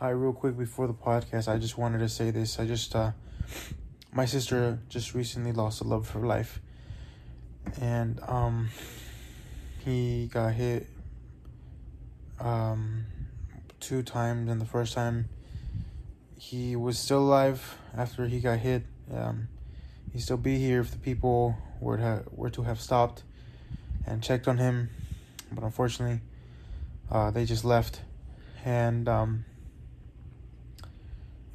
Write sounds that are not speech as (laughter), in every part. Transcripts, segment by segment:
Hi, real quick before the podcast, I just wanted to say this. I just, uh, my sister just recently lost a love of her life, and um, he got hit um two times, and the first time he was still alive after he got hit. Um, he'd still be here if the people were to ha- were to have stopped and checked on him, but unfortunately, uh, they just left, and um,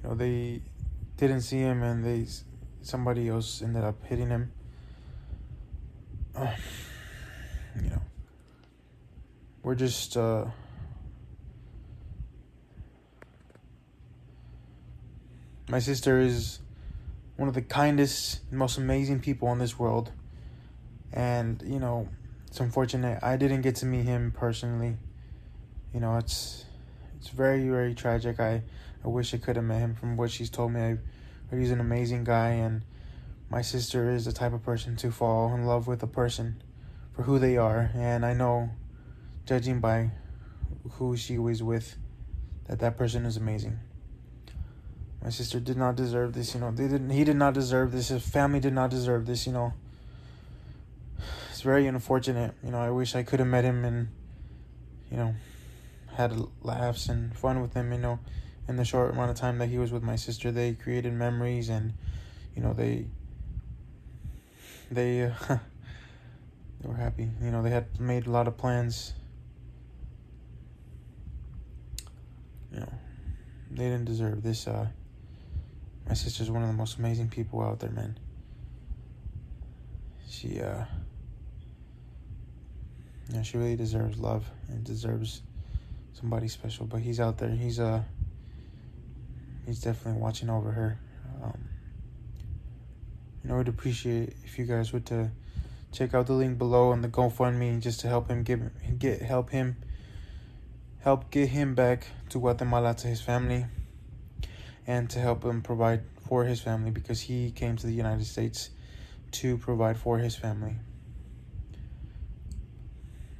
you know they didn't see him, and they somebody else ended up hitting him. Uh, you know, we're just. Uh, my sister is one of the kindest, most amazing people in this world. And, you know, it's unfortunate I didn't get to meet him personally. You know, it's it's very, very tragic. I, I wish I could have met him from what she's told me. I he's an amazing guy and my sister is the type of person to fall in love with a person for who they are and I know judging by who she was with that that person is amazing. My sister did not deserve this, you know. They didn't. He did not deserve this. His family did not deserve this, you know. It's very unfortunate, you know. I wish I could have met him and, you know, had laughs and fun with him, you know. In the short amount of time that he was with my sister, they created memories and, you know, they. They. Uh, (laughs) they were happy, you know. They had made a lot of plans. You know, they didn't deserve this. Uh, my sister's one of the most amazing people out there, man. She, uh, yeah, she really deserves love and deserves somebody special. But he's out there. He's, uh, he's definitely watching over her. Um, know, I'd appreciate if you guys would to check out the link below on the GoFundMe just to help him get get help him help get him back to Guatemala to his family and to help him provide for his family because he came to the United States to provide for his family.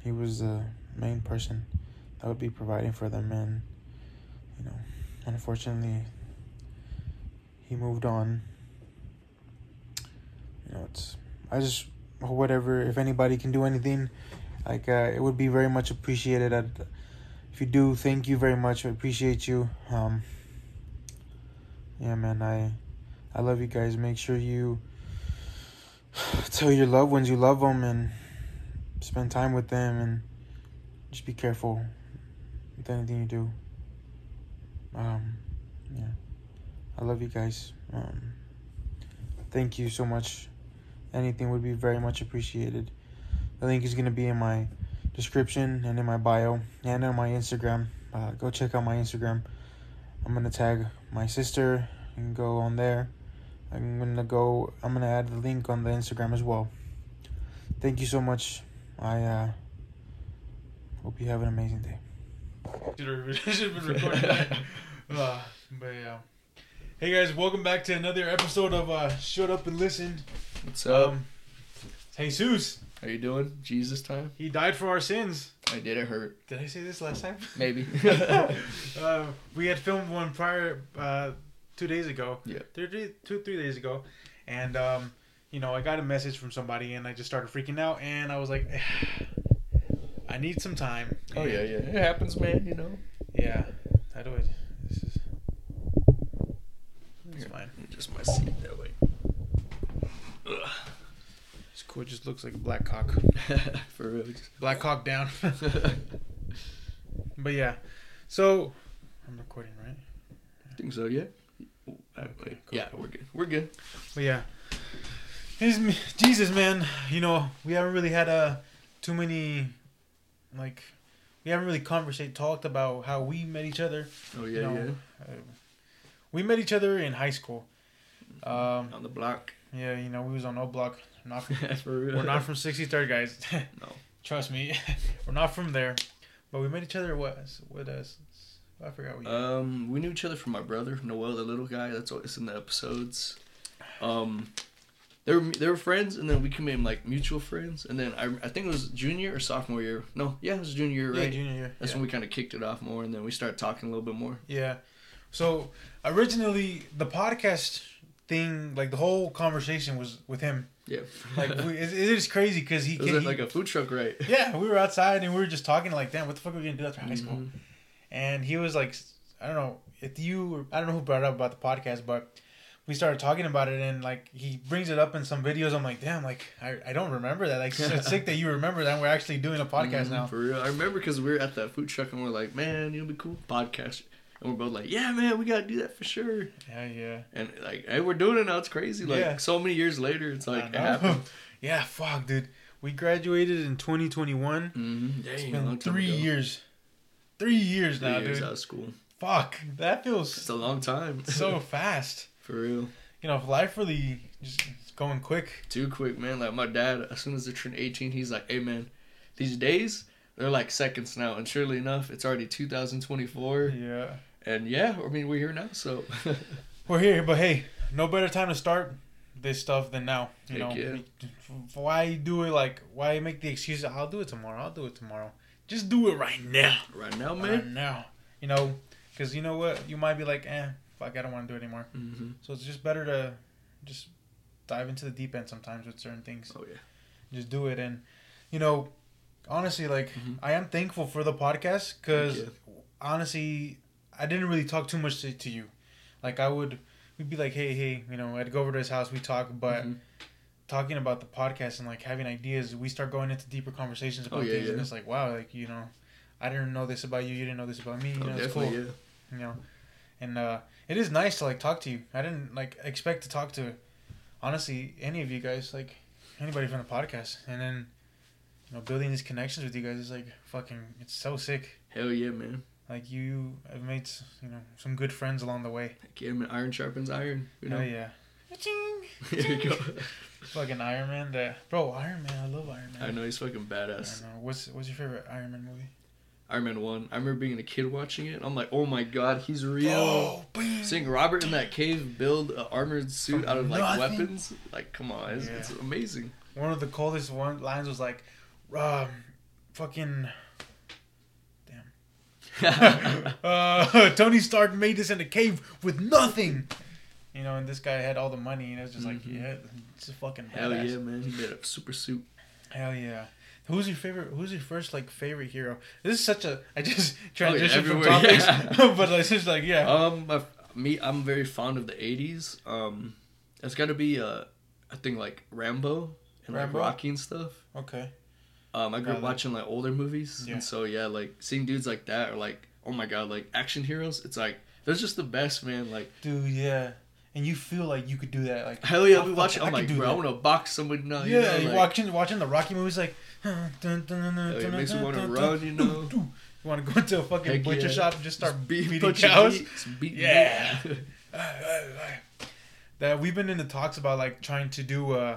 He was the main person that would be providing for them, and unfortunately, he moved on. You know, it's I just whatever if anybody can do anything, like uh, it would be very much appreciated. I'd, if you do, thank you very much. I appreciate you. Um, yeah, man, I I love you guys. Make sure you (sighs) tell your loved ones you love them and spend time with them and just be careful with anything you do. Um, yeah, I love you guys. Um, thank you so much. Anything would be very much appreciated. The link is gonna be in my description and in my bio and on my Instagram. Uh, go check out my Instagram. I'm gonna tag my sister and go on there. I'm gonna go. I'm gonna add the link on the Instagram as well. Thank you so much. I uh, hope you have an amazing day. Should have (laughs) been recording. (laughs) uh, but yeah. Hey guys, welcome back to another episode of uh, Shut Up and Listen. What's up? Um, Jesus, How you doing? Jesus time? he died for our sins. I did it hurt. Did I say this last time? (laughs) Maybe. uh, we had filmed one prior, uh, two days ago. Yeah. Three, two, three days ago, and um, you know, I got a message from somebody, and I just started freaking out, and I was like, (sighs) I need some time. oh yeah, yeah. It happens, man. You know. Yeah. How do I? This is. It's fine. Just my seat that way. It's cool. It just looks like a black cock. (laughs) For real. Just... Black cock down. (laughs) (laughs) but yeah. So I'm recording, right? I think so. Yeah. Okay, cool. Yeah, we're good. We're good. But yeah. Jesus, man. You know, we haven't really had a too many, like, we haven't really conversate talked about how we met each other. Oh you yeah, uh, we met each other in high school. Um, On the block. yeah, you know, we was on O Block. Not (laughs) from, For real. we're not from 63rd, guys. (laughs) No. Trust me, (laughs) we're not from there. But we met each other. What? What? Uh, I forgot. What. Um, we knew each other from my brother Noel, the little guy. That's always in the episodes. Um, they were they were friends, and then we became like mutual friends, and then I I think it was junior or sophomore year. No, yeah, it was junior year, Yeah, right? junior year. That's yeah. when we kind of kicked it off more, and then we started talking a little bit more. Yeah. So originally the podcast thing, like the whole conversation was with him. Yeah, Like we, it, it is crazy because he, it was he like a food truck, right? (laughs) yeah we were outside and we were just talking like damn what the fuck are we gonna do after high school Mhm. and he was like I don't know if you I don't know who brought up about the podcast but we started talking about it and like he brings it up in some videos I'm like damn like I, I don't remember that like it's sick that you remember that we're actually doing a podcast Mhm, now For real, I remember because we were at that food truck and we're like, man, it'll be cool podcast, and we're both like, yeah, man, we gotta do that for sure. yeah yeah And like, hey, we're doing it now. It's crazy. Like Yeah. so many years later, it's like it happened. (laughs) yeah fuck dude we graduated in 2021 Mm-hmm. It's Dang, been long time three years. Three years Three now, years dude. out of school. Fuck, that feels It's a long time. so (laughs) fast. For real. You know, life really just going quick. Too quick, man. Like my dad, as soon as they turn eighteen, he's like, "Hey, man, these days they're like seconds now." And surely enough, it's already 2024. Yeah, And yeah, I mean, we're here now, so (laughs) we're here, but hey, no better time to start this stuff than now. You Heck know, yeah. why do it like why make the excuse? I'll do it tomorrow. I'll do it tomorrow. Just do it right now. right now, man. Right now. You know, because you know what, you might be like, eh, fuck, I don't want to do it anymore. hmm So it's just better to just dive into the deep end sometimes with certain things. Oh yeah. just do it and you know honestly like Mhm. i am thankful for the podcast because honestly i didn't really talk too much to, to you like i would we'd be like hey hey you know i'd go over to his house we talk but Mhm. talking about the podcast and like having ideas we start going into deeper conversations about Oh, yeah, things and it's like wow like you know i didn't know this about you you didn't know this about me you Oh, know it's cool definitely, yeah. you know and uh it is nice to like talk to you i didn't like expect to talk to honestly any of you guys like anybody from the podcast and then you know building these connections with you guys is like fucking it's so sick Hell yeah, man. like you have made s- you know some good friends along the way Heck yeah, man. Iron sharpens iron. You know. Hell yeah there (laughs) you go. fucking iron man that bro iron man i love iron man I know he's fucking badass. don't know. what's what's your favorite iron man movie Iron Man one. I remember being a kid watching it. I'm like, oh my god, he's real. oh. Seeing Robert in that cave build an armored suit From out of like nothing. weapons, like come on, it's, it's amazing. one of the coldest one lines was like um fucking (laughs) uh, (laughs) Tony Stark made this in a cave with nothing. You know, and this guy had all the money, and it was just like, Mhm. yeah, it's a fucking Hell badass. yeah, man! He made a super suit. Hell yeah. Who's your favorite? Who's your first like favorite hero? This is such a. I just (laughs) Oh, yeah, transition from topics, (laughs) yeah. (laughs) but it's just like yeah. Um, my, me, I'm very fond of the '80s. Um, it's got to be uh, I think like Rambo and like Rocky and stuff. Okay. Um, I grew up watching like older movies, Yeah. and so yeah, like seeing dudes like that or like oh my god, like action heroes. It's like they're just the best, man. Like Dude, yeah. And you feel like you could do that, like hell yeah, I we watch. I I'm like, bro, I that. want to box somebody now. Yeah, you know, like, watching watching the Rocky movies like. It makes you wanna run, you know? You want to go into a fucking Heck butcher yeah. shop and just start Just beat, beating butcher cows? beat Yeah. (laughs) that we've been in the talks about like trying to do uh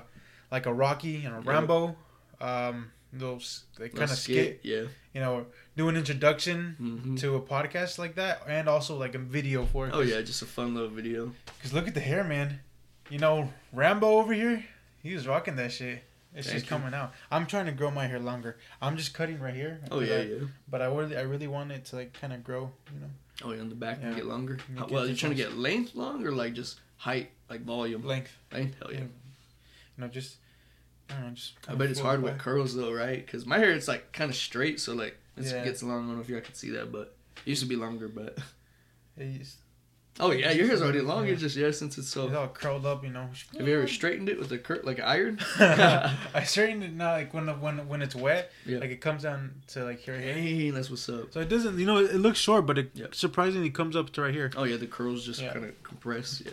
like a Rocky and a. Rambo, um, those like kind of Little skit, Yeah. you know, do an introduction hmm to a podcast like that, and also like a video for it. Oh yeah, just a fun little video. Cause look at the hair, man. You know, Rambo over here, he was rocking that shit. It's Thank just you. coming out. I'm trying to grow my hair longer. I'm just cutting right here. Oh yeah, I, yeah. But I really, I really want it to like kind of grow. You know, Oh yeah, on the back Yeah. and get longer. You well, you're trying to get length long or like just height, like volume? length. Length. Hell yeah. You know, just. I don't know, just. I bet it's hard with curls though, right? Because my hair it's like kind of straight, so like it Yeah. gets long. I don't know if you all could see that, but it used to be longer. But It's, oh yeah, your hair's already long. Yeah. It's just yeah, since it's so. it's all curled up, you know. Have you ever straightened it with a curt like iron? (laughs) I straighten it now, like when the, when when it's wet, Yeah. like it comes down to like here. Hey, that's what's up. So it doesn't, you know, it, looks short, but it Yep. surprisingly comes up to right here. Oh yeah, the curls just Yeah. kind of compress. Yeah.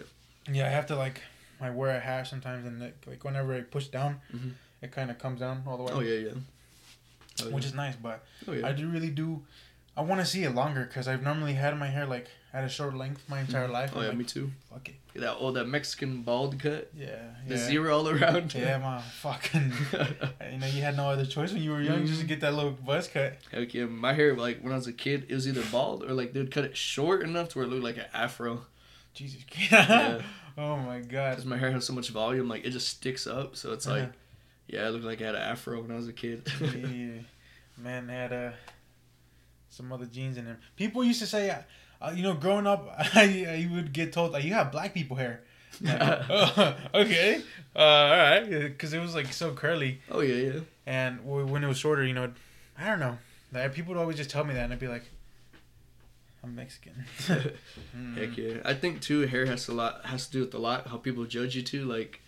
Yeah, I have to like, I wear a hat sometimes, and it, like whenever I push down, Mhm. it kind of comes down all the way. Oh yeah, yeah. Oh, yeah. which is nice. But oh yeah. I do really do. I want to see it longer because I've normally had my hair like at a short length my entire life. Oh I'm yeah, like, me too. fuck it. That oh that Mexican bald cut, Yeah, the yeah. zero all around. Yeah, my fucking. (laughs) you know, you had no other choice when you were young just to get that little buzz cut. Heck yeah, my hair like when I was a kid, it was either bald or like they'd cut it short enough to where it looked like an afro. Jesus. (laughs) Yeah. oh my god. Because my hair has so much volume, like it just sticks up. So it's like, Uh-huh. yeah, I looked like I had an afro when I was a kid. yeah. Man had uh, some other genes in him. People used to say, uh, you know, growing up, (laughs) I, I would get told, like, you have black people hair. Like, (laughs) oh, (laughs) okay. Uh, all right. Because it was like so curly. oh yeah, yeah. And when it was shorter, you know, I don't know. Like, people would always just tell me that, and I'd be like, I'm Mexican. Mm. Heck yeah. I think too hair has a lot has to do with a lot how people judge you too. Like,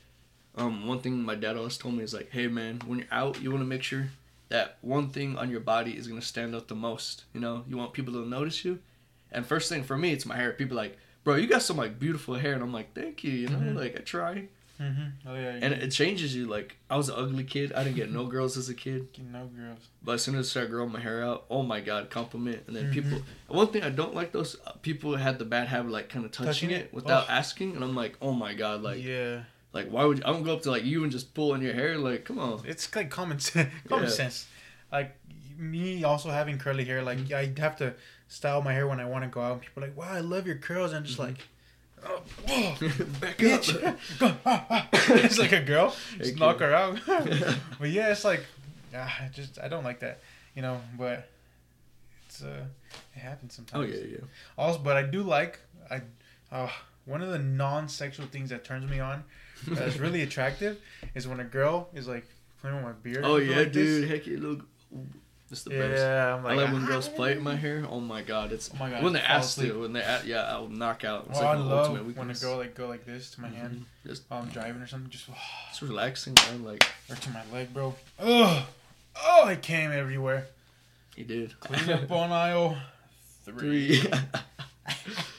um, one thing my dad always told me is like, hey man, when you're out, you want to make sure that one thing on your body is gonna stand out the most. You know, you want people to notice you. And first thing for me, it's my hair. People like, bro, you got some like beautiful hair, and I'm like, thank you. You know, Mhm. like I try. Mhm. Oh yeah. And it, it changes you. Like I was an ugly kid. I didn't get no girls as a kid. (laughs) no girls. But as soon as I started growing my hair out, oh my god, compliment. And then Mhm. people, one thing I don't like those uh, people had the bad habit like kind of touching, Touching it, it? without Oh. asking, and I'm like, oh my god, like, yeah. Like why would you, I don't go up to like you and just pull in your hair? Like, come on. It's like common sense. (laughs) common Yeah. sense. Like me also having curly hair, like I have to style my hair when I want to go out. And people are like, "Wow, I love your curls," and I'm just Mhm. like, "Oh, oh, (laughs) Back bitch, up. (laughs) Go, ah, ah." it's like a girl, just Heck knock yeah. her out. but yeah, it's like, ah, I just I don't like that, you know. But it's uh, it happens oh sometimes. yeah, yeah. Also, but I do like I, uh, one of the non-sexual things that turns me on, that's really attractive, is when a girl is like playing with my beard. Oh yeah, like this. dude. Heck yeah, look. It's the best. Yeah, I'm I like, when girls play with my hair. Oh my god, it's Oh my god, when they ask to. When they a- yeah, I'll knock out. It's Well, I like my love ultimate when a girl like go like this to my hand Mhm. Just while I'm driving or something, just (sighs) it's relaxing, man. Like or to my leg, bro. Ugh, oh, it came everywhere. he did. Clean up (laughs) on aisle three. Three. (laughs)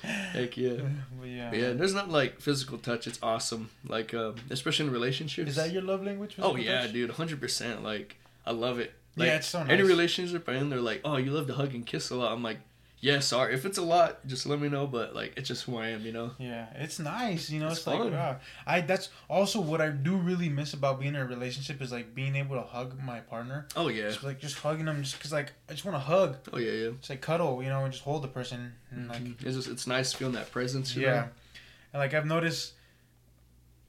Heck yeah. (laughs) But yeah. But yeah, there's not like physical touch. It's awesome. Like, um, especially in relationships. Is that your love language? Oh yeah, touch? dude, hundred percent. Like, I love it. Like, yeah, it's so nice. Any relationship I'm in, they're like, "Oh, you love to hug and kiss a lot." I'm like, "Yeah, sorry. If it's a lot, just let me know." But like, it's just who I am, you know. Yeah, it's nice. You know, It's it's, like wow. I that's also what I do really miss about being in a relationship is like being able to hug my partner. Oh yeah. Just like just hugging them, just cause like I just want to hug, Oh yeah, yeah. just like cuddle, you know, and just hold the person and like It's just it's nice feeling that presence. You yeah, Know? and like I've noticed,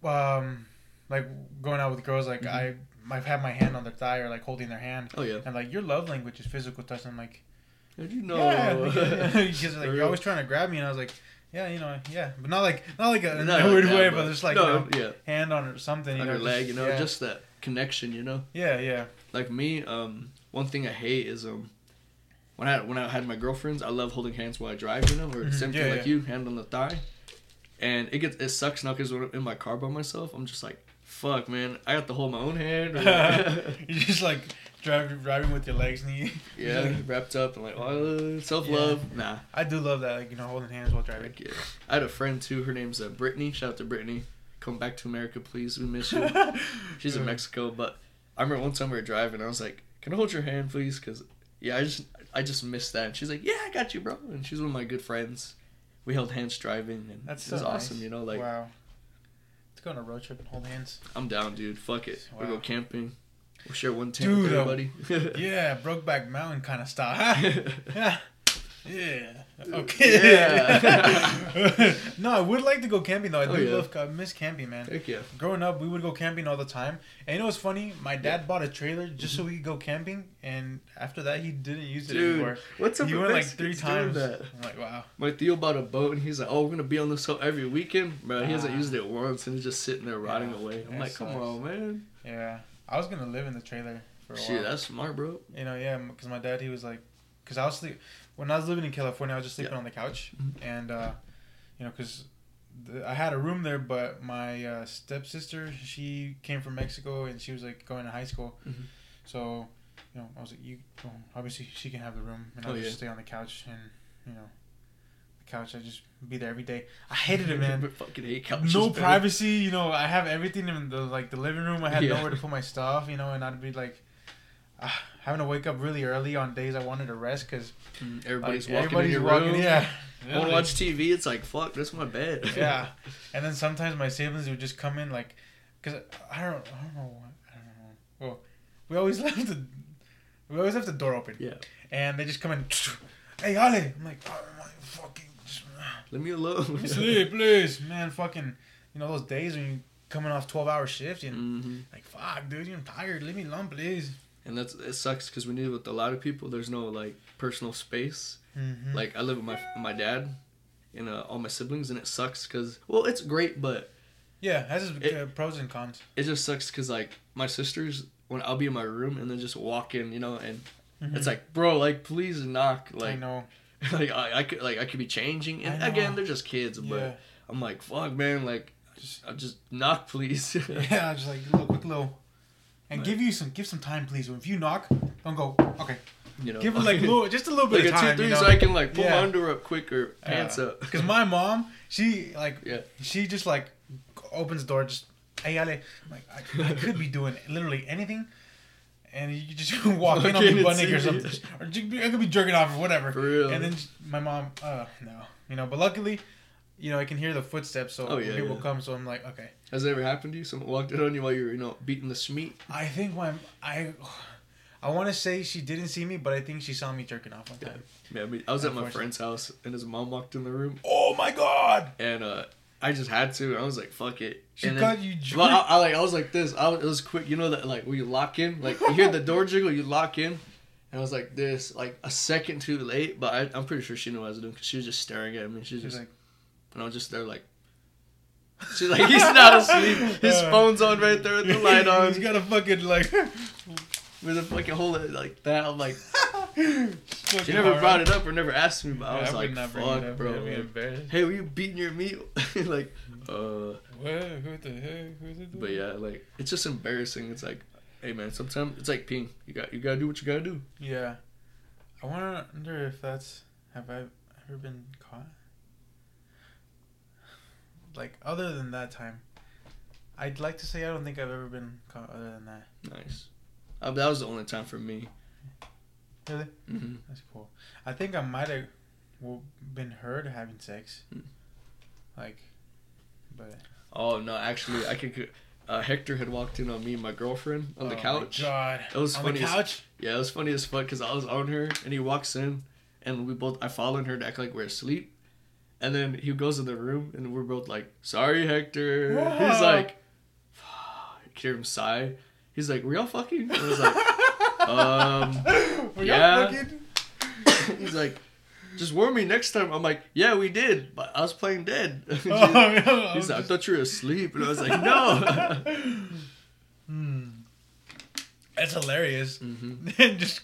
um, like going out with girls, like Mhm. I I've had my hand on their thigh or like holding their hand, Oh yeah. and like your love language is physical touch. And I'm like, How'd you know? yeah, (laughs) because like you're always trying to grab me, and I was like, yeah, you know, yeah, but not like not like a, Not a like weird that, way, but just like no, you know, yeah, hand on or something, you on know, your leg, just- you know, yeah. just that connection, you know. yeah, yeah, Like me, um, one thing I hate is um, when I when I had my girlfriends, I love holding hands while I drive, you know, or Mhm, same thing yeah, like yeah. you, hand on the thigh, and it gets it sucks now because when I'm in my car by myself, I'm just like, fuck, man, I got to hold my own hand. (laughs) (laughs) You're just like driving driving with your legs knee. (laughs) yeah, wrapped up and like, oh, self love, nah. I do love that, like you know, holding hands while driving. Heck yeah. I had a friend too. Her name's uh, Brittany. Shout out to Brittany. Come back to America, please. We miss you. (laughs) She's in Mexico, but I remember one time we were driving. I was like, "Can I hold your hand, please?" Because yeah, I just I just missed that. And she's like, "Yeah, I got you, bro." And she's one of my good friends. We held hands driving, and That's it was so awesome. You know, like wow. Let's go on a road trip and hold hands. I'm down, dude. Fuck it. We go camping. We'll share one tent Dude, with uh, everybody. (laughs) Yeah, Brokeback Mountain kind of style. (laughs) yeah. Yeah. Okay. Yeah. (laughs) no, I would like to go camping though. I do Oh, yeah. love. I miss camping, man. Heck yeah. Growing up, we would go camping all the time. And you know what's funny? My dad bought a trailer just so we could go camping, and after that, he didn't use it Dude, anymore. what's up He went like three times. That? I'm like, wow. My Theo bought a boat and he's like, "Oh, we're gonna be on this boat every weekend." Bro, he hasn't Ah. used it once and he's just sitting there rotting Yeah, away. I'm like, "Come on, man." Yeah, I was gonna live in the trailer for a Shit, while. that's smart, bro. You know, yeah, because my dad, he was like, because I was sleep when I was living in California, I was just sleeping Yeah. on the couch, Mhm. and uh, you know, because I had a room there, but my uh, stepsister, she came from Mexico, and she was like going to high school, Mhm. so you know, I was like, you well, obviously she can have the room, and I'll Oh, just yeah. stay on the couch, and you know, couch, I just be there every day. I hated it, man. (laughs) fucking hate couches. no privacy, you know. I have everything in the like the living room. I had Yeah. nowhere to put my stuff, you know, and I'd be like uh, having to wake up really early on days I wanted to rest because Mm, Everybody's like, walking everybody's in your walking. room. Yeah, I want to watch TV. It's like, fuck, that's my bed. yeah, (laughs) and then sometimes my siblings would just come in like, cause I don't, I don't know, I don't know. Well, we always (laughs) left the, we always left the door open. Yeah. and they just come in. Hey, Ale! I'm like, oh my fucking. Just, Let me alone. Let me (laughs) sleep, please, man. Fucking, you know those days when you coming off twelve hour shift and hmm like fuck, dude, I'm tired. Leave me alone, please. And that's it sucks because we live with a lot of people, there's no like personal space. Mm-hmm. Like I live with my my dad and uh, all my siblings, and it sucks because well, it's great, but yeah, has its It- uh, pros and cons. it just sucks because like my sisters when I'll be in my room and then just walk in, you know, and it's like, bro, like please knock, Mm-hmm. I know. (laughs) like I, I could like I could be changing, and again they're just kids, but Yeah, I'm like, fuck, man, like just I'll just knock, please. yeah, I'm just (laughs) (laughs) like little quick little, and But- give you some give some time, please. If you knock, don't go. Okay, you know, give him like a little, just a little like bit a of two three you know? so I can like pull Yeah. my underwear up quick or pants up. Because my mom, she like, Yeah. she just like opens the door, just hey Ale, I'm like I, I could be doing literally anything, and you just (laughs) walk in on me butt (laughs) naked or something, or I could be jerking off or whatever. For real. And then my mom, uh, no, you know, but luckily, you know, I can hear the footsteps, so Oh, yeah, people yeah. come, so I'm like, okay. Has that ever happened to you? Someone walked in on you while you were, you know, beating the smeat? I think when I, I want to say she didn't see me, but I think she saw me jerking off one time. Yeah, I, mean, I was at my friend's house and his mom walked in the room Oh my god! and uh I just had to. I was like, fuck it. She and got you jerk. well, I, I like I was like this. I was, it was quick. You know that like when you lock in, like you hear the door (laughs) jiggle, you lock in. And I was like this, like a second too late, but I, I'm pretty sure she knew what I was doing because she was just staring at me. She was She's just, like, and I was just there like, she's like, he's not asleep. His Uh, (laughs) phone's on right there with the light (laughs) on. He's got a fucking like. with a fucking hold it like that. I'm like, She never brought it up or never asked me, but I was like, not fuck, bro. Like, hey, were you beating your meat? (laughs) like, uh, What? Who the heck? Who's it? but yeah, like it's just embarrassing. It's like, hey man, sometimes it's like peeing. You got you gotta do what you gotta do. Yeah. I wonder if that's. Have I ever been caught? Like, other than that time. I'd like to say I don't think I've ever been caught other than that. Nice. Uh, that was the only time for me. Really? hmm That's cool. I think I might have well, been heard having sex. Hmm. Like, but. Oh no, actually, I could. Uh, Hector had walked in on me and my girlfriend on the Oh my couch. God. It was On funny the as- couch? Yeah, it was funny as fuck because I was on her and he walks in and we both I following her to act like we're asleep. And then he goes in the room and we're both like, sorry Hector. He's like I hear him sigh. He's like, Were y'all fucking? I was like, um (laughs) Were yeah. fucking? (coughs) He's like, just warn me next time. I'm like, Yeah, we did, but I was playing dead. (laughs) (laughs) Oh, yeah, He's like, I I'm thought you were asleep. And I was like, No. Hmm. That's hilarious. hmm And just,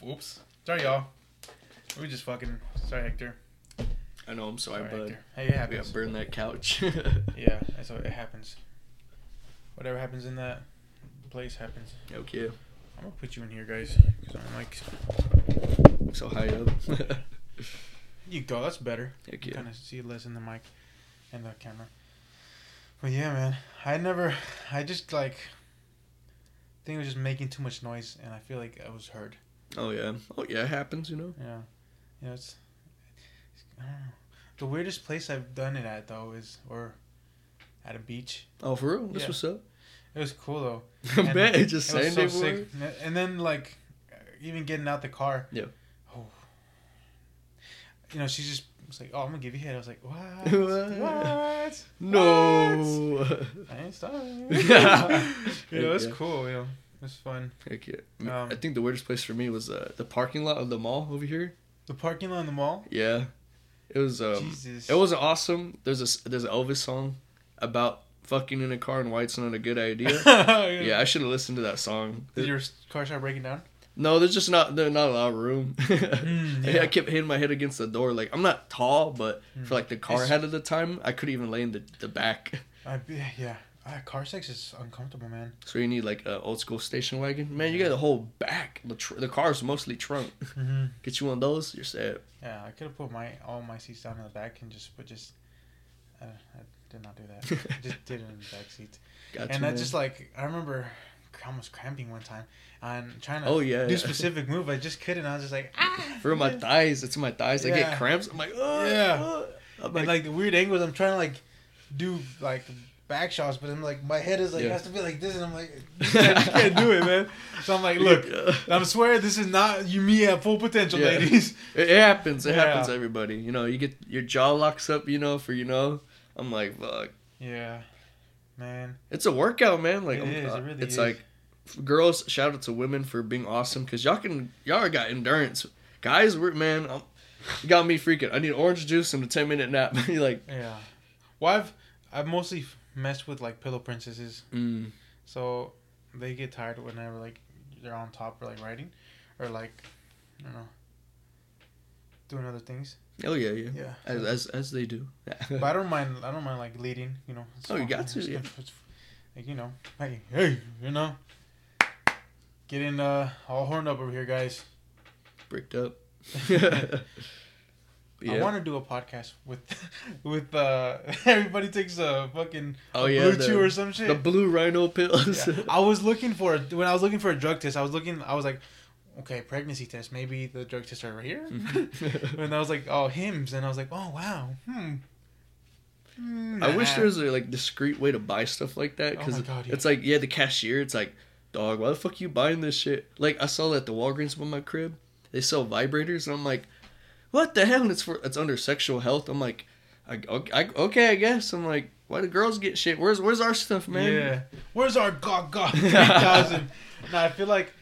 whoops. Sorry, y'all. We just fucking. Sorry, Hector. I know, I'm sorry, Sorry, bud. Hector. Hey, it We gotta burn that couch. Yeah, that's what it happens. Whatever happens in that place happens. okay. I'm gonna put you in here, guys. Cause I'm like, So high up. (laughs) you go. That's better. Heck You yeah. kind of see less in the mic and the camera. But yeah, man, I never. I just like. think it was just making too much noise, and I feel like I was heard. Oh yeah. Oh yeah, it happens, you know. Yeah, you know, it's. it's I don't know. The weirdest place I've done it at though is or, at a beach. Oh for real? That's Yeah. what's up. It was cool though. (laughs) I And bet it's just It was Sunday so boy. sick. And then like, even getting out the car. Yeah. Oh. You know, she just was like, "Oh, I'm gonna give you a hit." I was like, "What? (laughs) What? what? No. (laughs) I ain't stopping." Yeah. you know, it's Yeah. cool. You know, it's fun. Heck yeah. Um, I think the weirdest place for me was uh, the parking lot of the mall over here. The parking lot in the mall. Yeah. It was um Jesus. it wasn't awesome. There's a there's an Elvis song about fucking in a car and white's it's not a good idea. (laughs) yeah, I should have listened to that song. Did your car start breaking down? No, there's just not there's not a lot of room. (laughs) Mm, I kept hitting my head against the door. Like I'm not tall, but for like the car It's- head at the time, I couldn't even lay in the, the back. (laughs) I, yeah. Ah, car sex is uncomfortable, man. So you need like an old school station wagon. Man, you got the whole back. The tr- the car's mostly trunk. Mm-hmm. Get you one of those, you're set. Yeah, I could have put my all my seats down in the back and just, put just, I did not do that. I (laughs) just did it in the back seats. Got and I just like I remember almost cramping one time and trying to Oh yeah. do yeah. specific move. I just couldn't. I was just like ah. For my thighs, it's in my thighs. I get cramps. I'm like, oh Yeah. oh." I'm and like, like the weird angles. I'm trying to like do like back shots, but I'm like my head is like Yeah. has to be like this, and I'm like (laughs) you can't, you can't do it, man. So I'm like, look, I'm swear this is not you me at full potential, Yeah. ladies. It, it happens. It Yeah. happens everybody. You know, you get your jaw locks up. You know, for you know. I'm like, fuck. Yeah, man. It's a workout, man. Like It I'm- is, it uh, really it's is. like girls. Shout out to women for being awesome because y'all can y'all got endurance. Guys, we're man. I'm, you got me freaking. I need orange juice and a ten minute nap. (laughs) You're like, Yeah. Well, I've I've mostly messed with like pillow princesses, mm, so they get tired whenever like they're on top or like riding, or like I don't know, doing other things. Oh yeah, yeah. Yeah. As as, as they do. But I don't mind. I don't mind like leading. You know. Oh, you got to, yeah. like you know, hey, hey, you know, getting uh all horned up over here, guys. Bricked up. (laughs) yeah. I want to do a podcast with (laughs) with uh (laughs) everybody takes a fucking oh yeah. blue the- chew or some shit. The blue rhino pills. Yeah. I was looking for a- when I was looking for a drug test. I was looking. I was like, okay, pregnancy test. Maybe the drug tests are over here. (laughs) and I was like, oh, Hims. And I was like, oh wow, hmm. Hmm, I wish there was a like discreet way to buy stuff like that Oh because my God, yeah. it's like yeah the cashier it's like dog why the fuck you buying this shit like I saw that at the Walgreens by my crib they sell vibrators and I'm like what the hell and it's for it's under sexual health I'm like I, okay, I, okay I guess I'm like why do girls get shit where's where's our stuff man Yeah. Where's our God God (laughs) three thousand? no, I feel like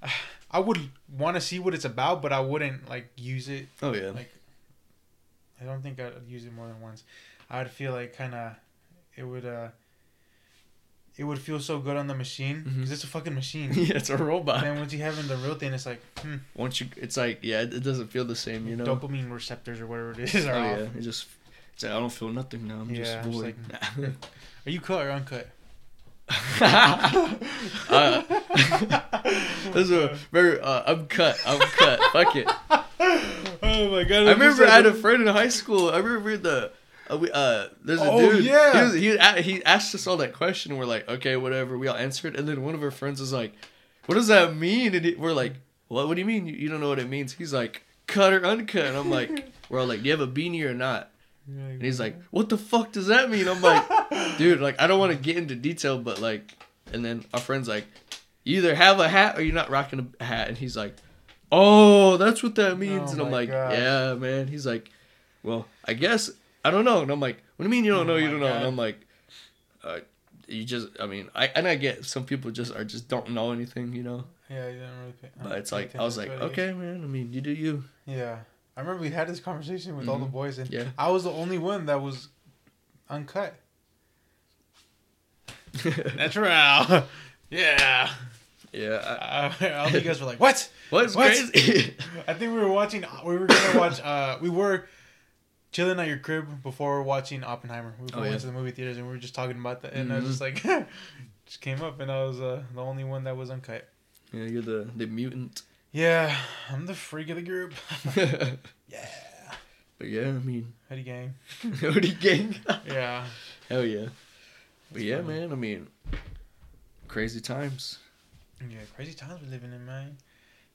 (sighs) I would want to see what it's about, but I wouldn't like use it. oh yeah Like, I don't think I'd use it more than once. I'd feel like kind of it would uh. It would feel so good on the machine because Mhm. it's a fucking machine. (laughs) yeah it's a robot And once you have in the real thing, it's like hmm, once you it's like yeah it, it doesn't feel the same you know dopamine receptors or whatever it is oh are yeah it just it's like I don't feel nothing now I'm Yeah, just void (laughs) Are you cut or uncut? Uh, this is a very uh, I'm cut. I'm cut. Fuck it. (laughs) oh my god! I remember I had a friend in high school. I remember the uh, we, uh there's a Oh, dude. yeah. He was, he he asked us all that question. and We're like, okay, whatever. We all answered, and then one of our friends was like, "What does that mean?" And he, we're like, "What? What do you mean? You, you don't know what it means?" He's like, "Cut or uncut?" And I'm like, "We're all like, do you have a beanie or not?" And he's like, "What the fuck does that mean?" I'm like, (laughs) "Dude, like I don't want to get into detail, but like," and then our friend's like, "You either have a hat or you're not rocking a hat," and he's like, "Oh, that's what that means," Oh and I'm like, gosh. "Yeah, man." He's like, "Well, I guess I don't know," and I'm like, "What do you mean you don't Oh know? You don't know?" And I'm like, uh, "You just, I mean, I and I get some people just are just don't know anything, you know." Yeah, you don't really pay. But it's like I was like, attention to it, I "Okay, man. I mean, you do you." Yeah, I remember we had this conversation with all the Mhm. boys, and Yeah. I was the only one that was uncut. (laughs) Natural. (laughs) yeah. yeah. I, Uh, all you guys were like, "What?" (laughs) what's What? crazy? I think we were watching. We were gonna watch. Uh, we were chilling at your crib before watching Oppenheimer. We Oh, went yeah. to the movie theaters and we were just talking about that, and I was Mhm. just like, just came up, and I was uh, the only one that was uncut. yeah, you're the the mutant. Yeah, I'm the freak of the group. (laughs) (laughs) Yeah. But yeah, I mean, Hoodie gang. (laughs) Odie gang. Yeah. Hell yeah. But yeah, funny. man. I mean, crazy times. Yeah, crazy times we're living in, man.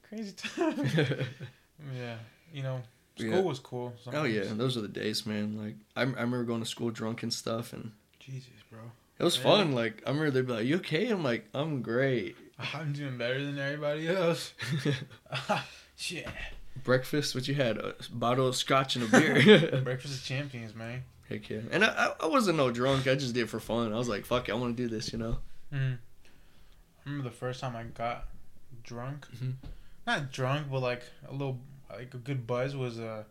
Crazy times. yeah, you know, school Yeah. was cool. oh yeah, sometimes. those are the days, man. Like I, I remember going to school drunk and stuff, and Jesus, bro. it was Yeah. fun. Like I remember they'd be like, "You okay?" I'm like, "I'm great." I'm doing better than everybody else. (laughs) Shit. Breakfast, what you had? A bottle of scotch and a beer. (laughs) (laughs) Breakfast of champions, man. Heck yeah. And I, I- I wasn't no drunk. I just did it for fun. I was like, "Fuck it, I want to do this," you know. Mm. I remember the first time I got drunk. Mhm. Not drunk, but like a little, like a good buzz was uh,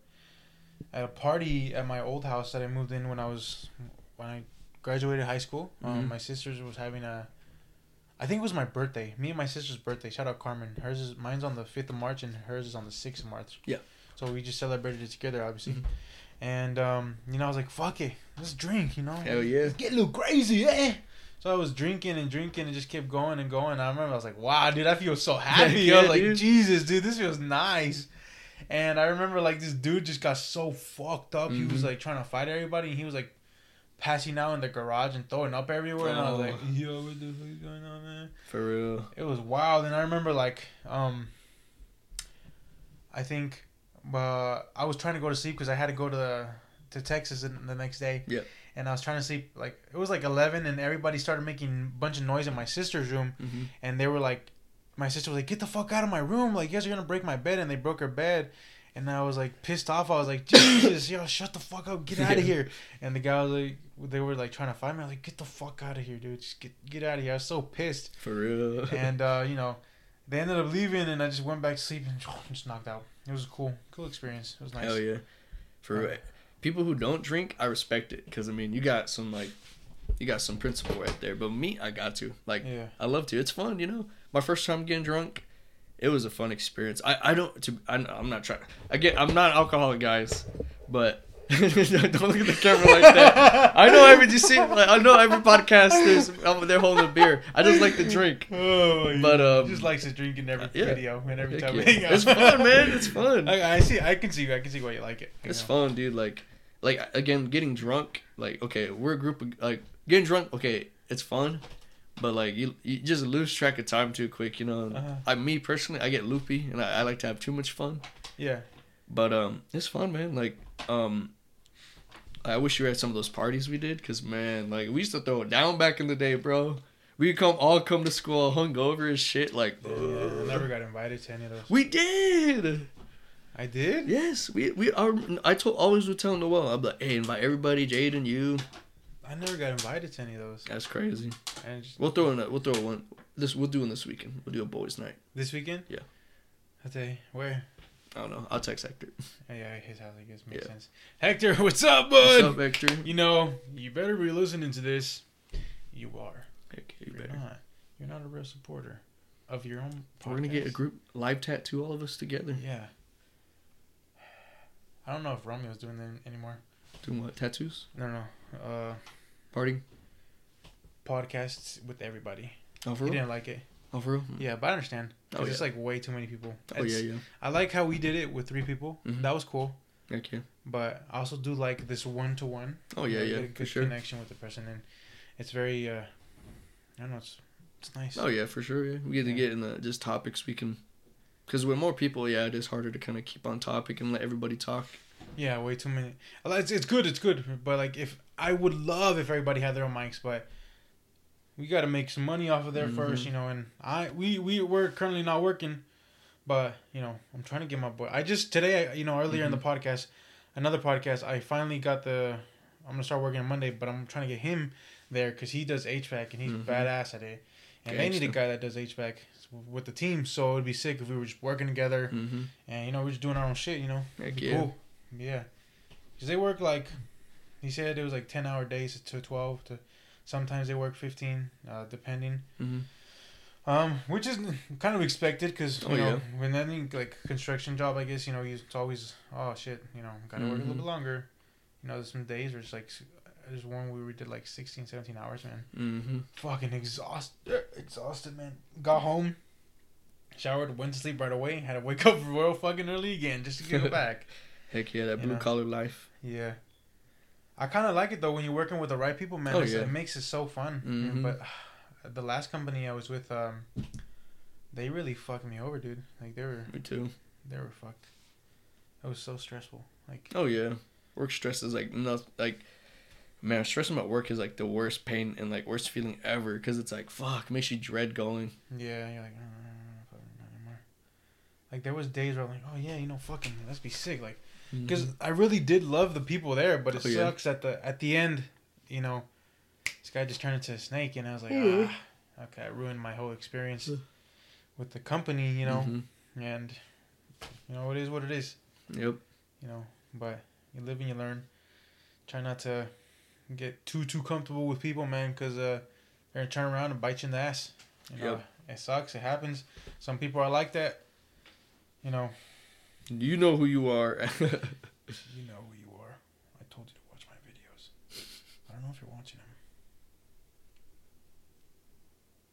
at a party at my old house that I moved in when I was when I graduated high school. Um, Mhm. my sister's was having a, I think it was my birthday. Me and my sister's birthday. Shout out Carmen. Hers is mine's on the fifth of March and hers is on the sixth of March. Yeah. So we just celebrated it together, obviously. Mhm. And um, you know, I was like, "Fuck it, let's drink," you know. Hell yeah. Let's get a little crazy, eh? So I was drinking and drinking and just kept going and going. I remember I was like, "Wow, dude, I feel so (laughs) happy." Yeah, I was like, dude. "Jesus, dude, this feels nice." And I remember like this dude just got so fucked up. He was Mhm. like trying to fight everybody, and he was like passing out in the garage and throwing up everywhere. And I was Oh. like, "Yo, what the fuck is going on, man?" For real. It was wild. And I remember like, um, I think, uh, I was trying to go to sleep because I had to go to the, to Texas in, the next day. Yeah. And I was trying to sleep like it was like eleven, and everybody started making a bunch of noise in my sister's room, hmm and they were like, my sister was like, "Get the fuck out of my room! Like, you guys are gonna break my bed," and they broke her bed. And I was like pissed off. I was like, Jesus, yo, shut the fuck up, get out of here. And the guy was like, they were like trying to find me. I was like, get the fuck out of here, dude. Just get get out of here. I was so pissed. For real. (laughs) And uh, you know, they ended up leaving, and I just went back to sleep and (sighs) just knocked out. It was a cool, cool experience. It was nice. Hell yeah. For Yeah. people who don't drink, I respect it because I mean, you got some like, you got some principle right there. But me, I got to like, Yeah. I love to. It's fun, you know. My first time getting drunk, it was a fun experience. I I don't to I, I'm not trying. Again, I'm not alcoholic, guys, but. (laughs) don't look at the camera like that. I know every you see, like, I know every podcast there's um, they're holding a beer. I just like to drink. (laughs) Oh, But, um, just likes to drink in every yeah. video and every Heck time yeah. we hang out. It's fun, man. It's (laughs) fun. I, I see. I can see. I can see why you like it. you It's know. fun, dude. Like, like again, getting drunk. Like, okay, we're a group of like getting drunk. Okay, it's fun, but like you, you just lose track of time too quick. You know. Uh-huh. I, me personally, I get loopy, and I, I like to have too much fun. Yeah. But um, it's fun, man. Like um, I wish you were at some of those parties we did, cause man, like we used to throw it down back in the day, bro. We come all come to school hungover as shit. Like, Yeah, I never got invited to any of those. we did. I did. Yes, we we are. I told always would tell Noel. I'm like, hey, invite everybody, Jade and you. I never got invited to any of those. That's crazy. And just, We'll throw in a, we'll throw one. This we'll do one this weekend. We'll do a boys' night. this weekend. Yeah. Okay, where. I don't know. I'll text Hector. Yeah, his house. I guess makes Yeah. sense. Hector, (laughs) what's up, bud? What's up, Hector? You know, you better be listening to this. You are. Heck, you you're better. not. You're not a real supporter of your own. We're gonna get a group live tattoo all of us together. Yeah. I don't know if Romeo's doing that anymore. Doing what? Tattoos? No, no. Uh, Party? podcasts with everybody. Oh for He real? didn't like it. Oh for real? Yeah, but I understand. Oh, It's yeah. like way too many people. Oh yeah, It's- yeah. I like how we did it with three people. Mhm. That was cool. Heck yeah. But I also do like this one to one. Oh yeah, yeah. For good sure. connection with the person, and it's very. uh I don't know. It's it's nice. Oh yeah, for sure. Yeah, we get to Yeah. get in the just topics we can. Because with more people, yeah, it is harder to kind of keep on topic and let everybody talk. Yeah, way too many. It's, it's good, it's good. But like, if I would love if everybody had their own mics, but we got to make some money off of there first, Mhm. you know. And I we we we're currently not working, but you know, I'm trying to get my boy. I just today, I- you know, earlier in the Mm-hmm. podcast, another podcast, I finally got the. I'm gonna start working on Monday, but I'm trying to get him there because he does HVAC and he's Mhm. badass at it. And they need a guy that does HVAC with the team, so it'd be sick if we were just working together Mm-hmm. and you know we're just doing our own shit, you know. Heck yeah. Cool. Yeah. Cause they work like, he said it was like ten hour days to twelve to, sometimes they work fifteen, uh, depending. Mm-hmm. Um, which is kind of expected because you Oh, know yeah. when any like construction job, I guess you know it's always oh shit, you know gotta work a little Mhm. bit longer. You know, there's some days where it's like there's one where we did like 16, 17 hours, man. Mm-hmm. Fucking exhausted, exhausted, man. Got home, showered, went to sleep right away. Had to wake (laughs) up real fucking early again just to get (laughs) back. Heck yeah, that blue know. collar life. Yeah. I kind of like it though when you're working with the right people, man. Oh, yeah. It makes it so fun. Mhm. But (sighs) the last company I was with, um, they really fucked me over, dude. Like they were, Me too. they were fucked. It was so stressful. Like Oh yeah, work stress is like no like. Man, stressing about work is like the worst pain and like worst feeling ever because it's like fuck makes you dread going. yeah, you're like, "Uh, fucking not anymore. Like there was days where I'm like, oh yeah, you know, fucking let's be sick, like. Because Mhm. I really did love the people there, but it Oh, yeah. sucks at the at the end. You know, this guy just turned into a snake, and I was like, Mhm. ah, okay, I ruined my whole experience with the company. You know, Mhm. and you know it is what it is. Yep. You know, but you live and you learn. Try not to get too too comfortable with people, man, because uh, they're gonna turn around and bite you in the ass. You know, Yep. it sucks. It happens. Some people are like that. You know, You know who you are. (laughs) You know who you are. I told you to watch my videos. I don't know if you're watching them.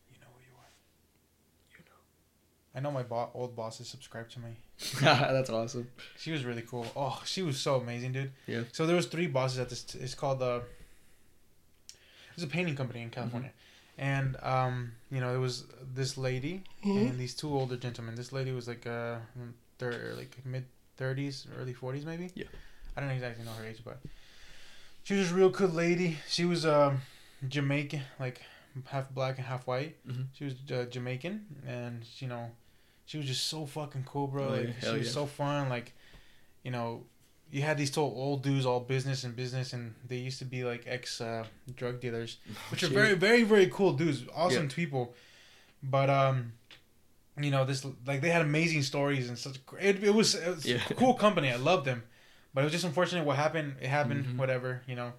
You know who you are. You know. I know my bo- old boss is subscribed to me. (laughs) That's awesome. She was really cool. Oh, she was so amazing, dude. Yeah. So there was three bosses at this. it's called the. it's a painting company in California, and um, you know, it was this lady and these two older gentlemen. This lady was like uh, thir- like mid thirties, early forties, maybe. Yeah. I don't exactly know her age, but she was a real good lady. She was um, Jamaican, like half black and half white. Mhm. She was uh, Jamaican, and you know, she was just so fucking cool, bro. Oh, like she was yeah. so fun. Like you know, you had these total old dudes, all business and business, and they used to be like ex uh, drug dealers, (laughs) which are very, very, very cool dudes, awesome Yeah. people. But um, you know, this like they had amazing stories and such. It, it was, it was Yeah. a cool company. I loved them, but it was just unfortunate what happened. It happened, Mhm. whatever. You know,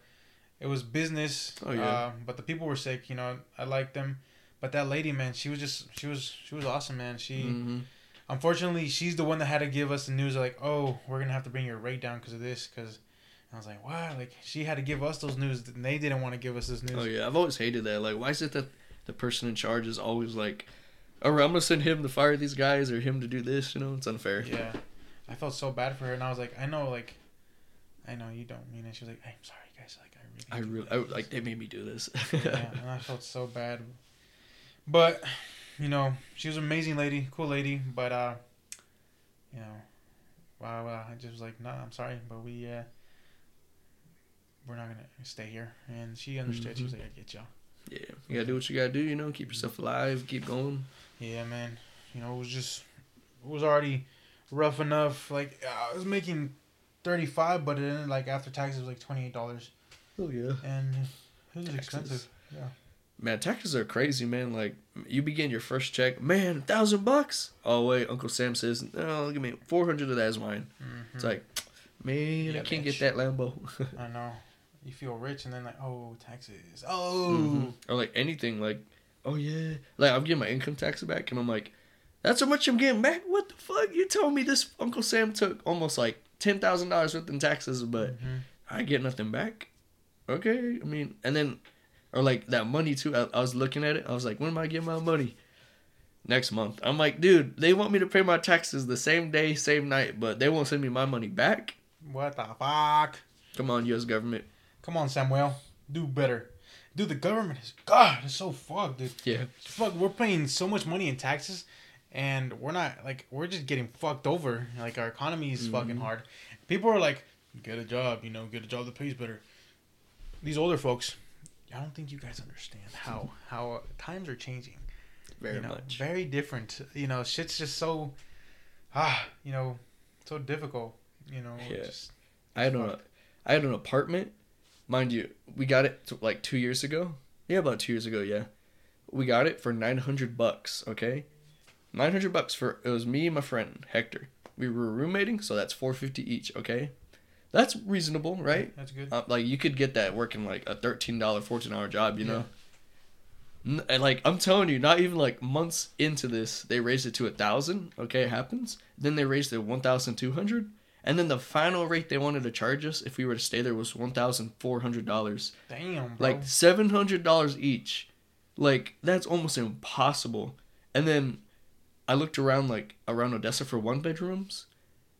it was business. Oh, yeah. Uh, but the people were sick. You know, I liked them. But that lady, man, she was just she was she was awesome, man. She Mhm. unfortunately she's the one that had to give us the news like, oh, we're gonna have to bring your rate down because of this. Because I was like, wow, like she had to give us those news, and they didn't want to give us this news. Oh yeah, I've always hated that. Like, why is it that the person in charge is always like, "All right, I'm gonna send him to fire these guys or him to do this"? You know, it's unfair. Yeah, I felt so bad for her, and I was like, I know, like, I know you don't mean it. She was like, I'm sorry, guys. Like, I really, I really, like I, like they made me do this. yeah, and (laughs) I felt so bad. But, you know, she was an amazing lady, cool lady. But, uh, you know, wow, uh, I just was like, nah, I'm sorry, but we, uh, we're not gonna stay here. And she understood. She was like, I get y'all. yeah, you gotta do what you gotta do. You know, keep yourself alive, keep going. Yeah, man. You know, it was just, it was already rough enough. Like, I was making 35 but then, like, after taxes, it was like $28. Oh yeah. And it was Taxes. expensive. Yeah. Man, taxes are crazy, man. Like you begin your first check, man, thousand bucks. Oh wait, Uncle Sam says, no, give me four hundred of that is mine. Mhm. It's like, man, Yeah, I can't bitch. get that Lambo. (laughs) I know. You feel rich and then like, oh, taxes. Oh. Mhm. Or like anything, like, oh yeah, like I'm getting my income tax back, and I'm like, that's how much I'm getting back. What the fuck? You told me this Uncle Sam took almost like ten thousand dollars worth in taxes, but Mhm. I get nothing back. Okay, I mean, and then, or like that money too. I, I was looking at it. I was like, when am I getting my money? Next month. I'm like, dude, they want me to pay my taxes the same day, same night, but they won't send me my money back. What the fuck? Come on, U.S. government. Come on, Samuel. Do better. Dude, the government is God. It's so fucked, dude. Yeah. Fuck, we're paying so much money in taxes, and we're not like we're just getting fucked over. Like our economy is fucking Mhm. hard. People are like, get a job, you know, get a job that pays better. These older folks, I don't think you guys understand how how times are changing. Very you know, much. Very different. You know, shit's just so, ah, you know, so difficult. You know, Yeah. just I had an. I had an apartment, mind you. We got it like two years ago. Yeah, about two years ago. Yeah, we got it for nine hundred bucks. Okay, nine hundred bucks for it was me and my friend Hector. We were roommating, so that's four fifty each. Okay, that's reasonable, right? That's good. Uh, like you could get that working like a thirteen dollar, fourteen hour job. You know. And like I'm telling you, not even like months into this, they raised it to a thousand. Okay, it happens. Then they raised it one thousand two hundred, and then the final rate they wanted to charge us if we were to stay there was one thousand four hundred dollars. Damn, bro. Like seven hundred dollars each. Like that's almost impossible. And then I looked around like around Odessa for one bedrooms,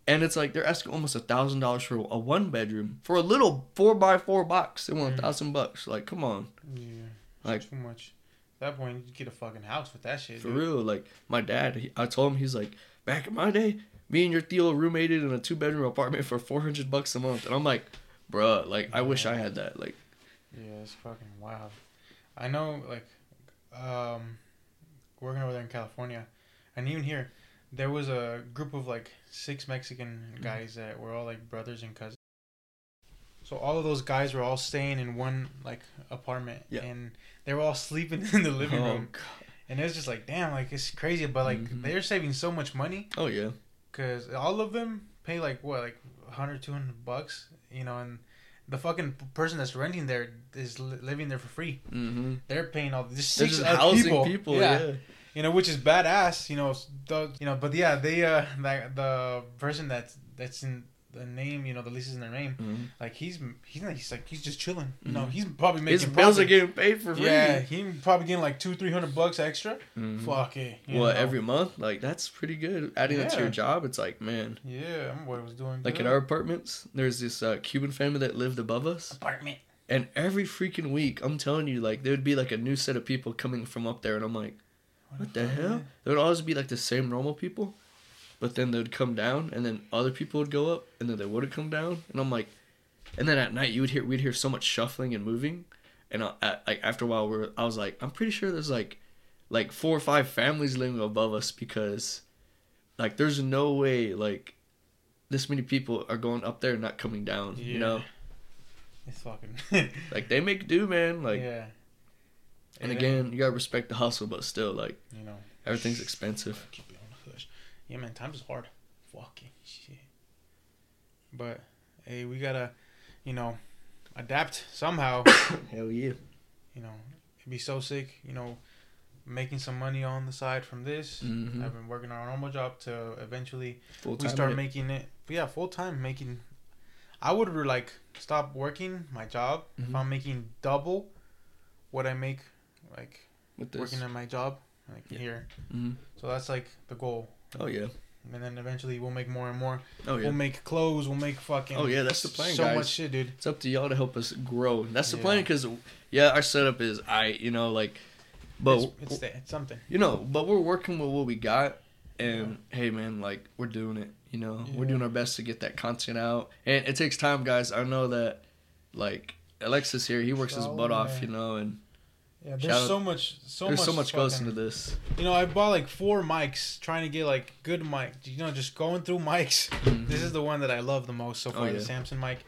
and it's like they're asking almost a thousand dollars for a one bedroom for a little four by four box. They want a Mhm. thousand bucks. Like come on, yeah, like too much. At that point, you get a fucking house with that shit. for dude. real. Like my dad, he, I told him he's like back in my day, me and your tío roommated in a two bedroom apartment for four hundred bucks a month, and I'm like, bruh, like I wish I had that. Like Yeah, it's fucking wild. I know, like, um, working over there in California, and even here, there was a group of like six Mexican Mm-hmm. guys that were all like brothers and cousins. So all of those guys were all staying in one like apartment, Yeah. and they were all sleeping (laughs) in the living oh, room. And it was just like, damn, like it's crazy, but like Mhm. they're saving so much money oh yeah, because all of them pay like what, like 100, 200 bucks, you know, and the fucking person that's renting there is living there for free. mm-hmm. They're paying all this six housing people. people. yeah. yeah. you know, which is badass. You know, the, you know, but yeah, they uh, like the person that's that's in the name, you know, the lease is in their name. Mhm. Like he's he's not, he's like he's just chilling. Know, Mhm. he's probably making His bills are getting paid for free. Yeah, he probably getting like two, three hundred bucks extra. Mhm. Fuck it. What know. every month? Like that's pretty good. Adding that to your job, it's like man. Yeah, I'm what I was doing. Like good. in our apartments, there's this uh, Cuban family that lived above us, apartment. and every freaking week, I'm telling you, like there would be like a new set of people coming from up there, and I'm like, what the hell? There would always be like the same normal people, but then they'd come down, and then other people would go up, and then they wouldn't come down, and I'm like, and then at night you would hear we'd hear so much shuffling and moving, and I, at, like after a while we're I was like I'm pretty sure there's like, like four or five families living above us because, like there's no way like, this many people are going up there and not coming down. You know, It's fucking. (laughs) like they make do, man. Like, yeah. and It again, ain't, you gotta respect the hustle, but still, like you know, everything's expensive it on the hush. Yeah, man, times is hard. Fucking shit. But hey, we gotta, you know, adapt somehow. (coughs) Hell yeah. you know, it'd be so sick. You know, making some money on the side from this. Mm-hmm. I've been working on a normal job to eventually Full we start making it. Yeah, full time making. I would like stop working my job if Mhm. I'm making double what I make like with working at my job like Yeah. here. hmm So that's like the goal. Oh yeah. And then eventually we'll make more and more. Oh yeah. We'll make clothes. We'll make fucking. Oh, yeah, that's the plan, So guys. much shit, dude. It's up to y'all to help us grow. That's the Yeah. plan, because yeah, our setup is I, you know, like, but it's, it's, the- it's something. you know, but we're working with what we got, and hey, man, like we're doing it. You know, we're doing our best to get that content out, and it takes time, guys. I know that, like Alexis here, he works his butt off, you know, and Yeah, there's Shout out- so much. So there's much. so much goes fucking- into this. You know, I bought like four mics, trying to get like good mic. You know, just going through mics. (laughs) (laughs) This is the one that I love the most so Oh, far, the Samson mic.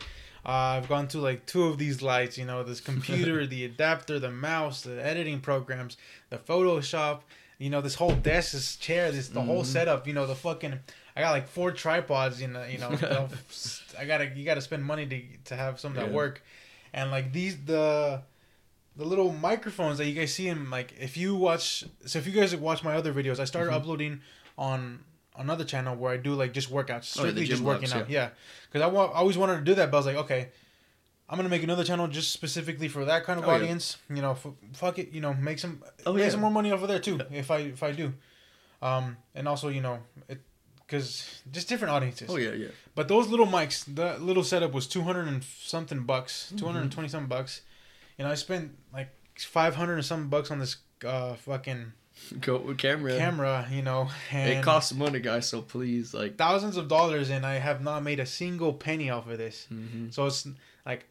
Uh, I've gone through like two of these lights. You know, this computer, (laughs) the adapter, the mouse, the editing programs, the Photoshop. You know, this whole desk, this chair, this the whole Mhm. setup. You know, the fucking. I got like four tripods. You know, you know. I gotta you gotta spend money to to have some that Yeah. work, and like these the the little microphones that you guys see in like if you watch so if you guys watch my other videos i started Mhm. uploading on another channel where i do like just workouts Oh, yeah, strictly just working out yeah because I, wa- I always wanted to do that but i was like okay i'm gonna make another channel just specifically for that kind of Oh, yeah. audience you know f- fuck it you know make some Oh, make yeah. some more money over there too if i if i do um and also you know it because just different audiences Oh yeah, yeah. but those little mics, that little setup was two hundred and something bucks, Mm-hmm. two hundred and twenty something bucks. You know, I spent like five hundred and something bucks on this uh fucking (laughs) Go camera. camera. You know, and It costs money, guys. So please, like, thousands of dollars, and I have not made a single penny off of this. mhm. So it's like.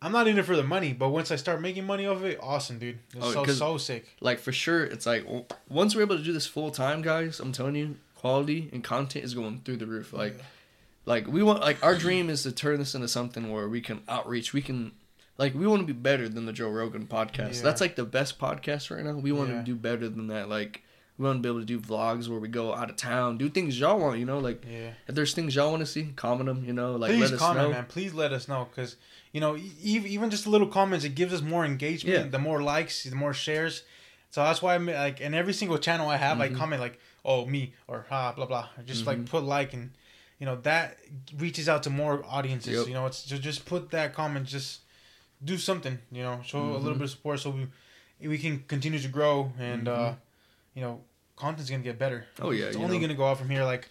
I'm not in it for the money, but once I start making money off of it, awesome, dude. It's Oh, so so sick. like for sure, it's like once we're able to do this full time, guys. I'm telling you, quality and content is going through the roof. Like, like we want, like our dream is to turn this into something where we can outreach. We can, like, we want to be better than the Joe Rogan podcast. Yeah. That's like the best podcast right now. We want Yeah. to do better than that. Like, we want to be able to do vlogs where we go out of town, do things y'all want. You know, like yeah. if there's things y'all want to see, comment them. You know, like Please let us comment, know. man. Please let us know, cause you know, e- even even just a little comments, it gives us more engagement. Yeah. The more likes, the more shares. So that's why I'm like, in every single channel I have, I Mhm. comment like, "Oh, me" or "Ha," blah blah. Or just like Mhm. put like, and you know that reaches out to more audiences. Yep. You know, it's just just put that comment, just do something. You know, show a little Mhm. bit of support so we we can continue to grow and uh, Mhm. you know, content's gonna get better. Oh yeah, It's only know. gonna go out from here. Like,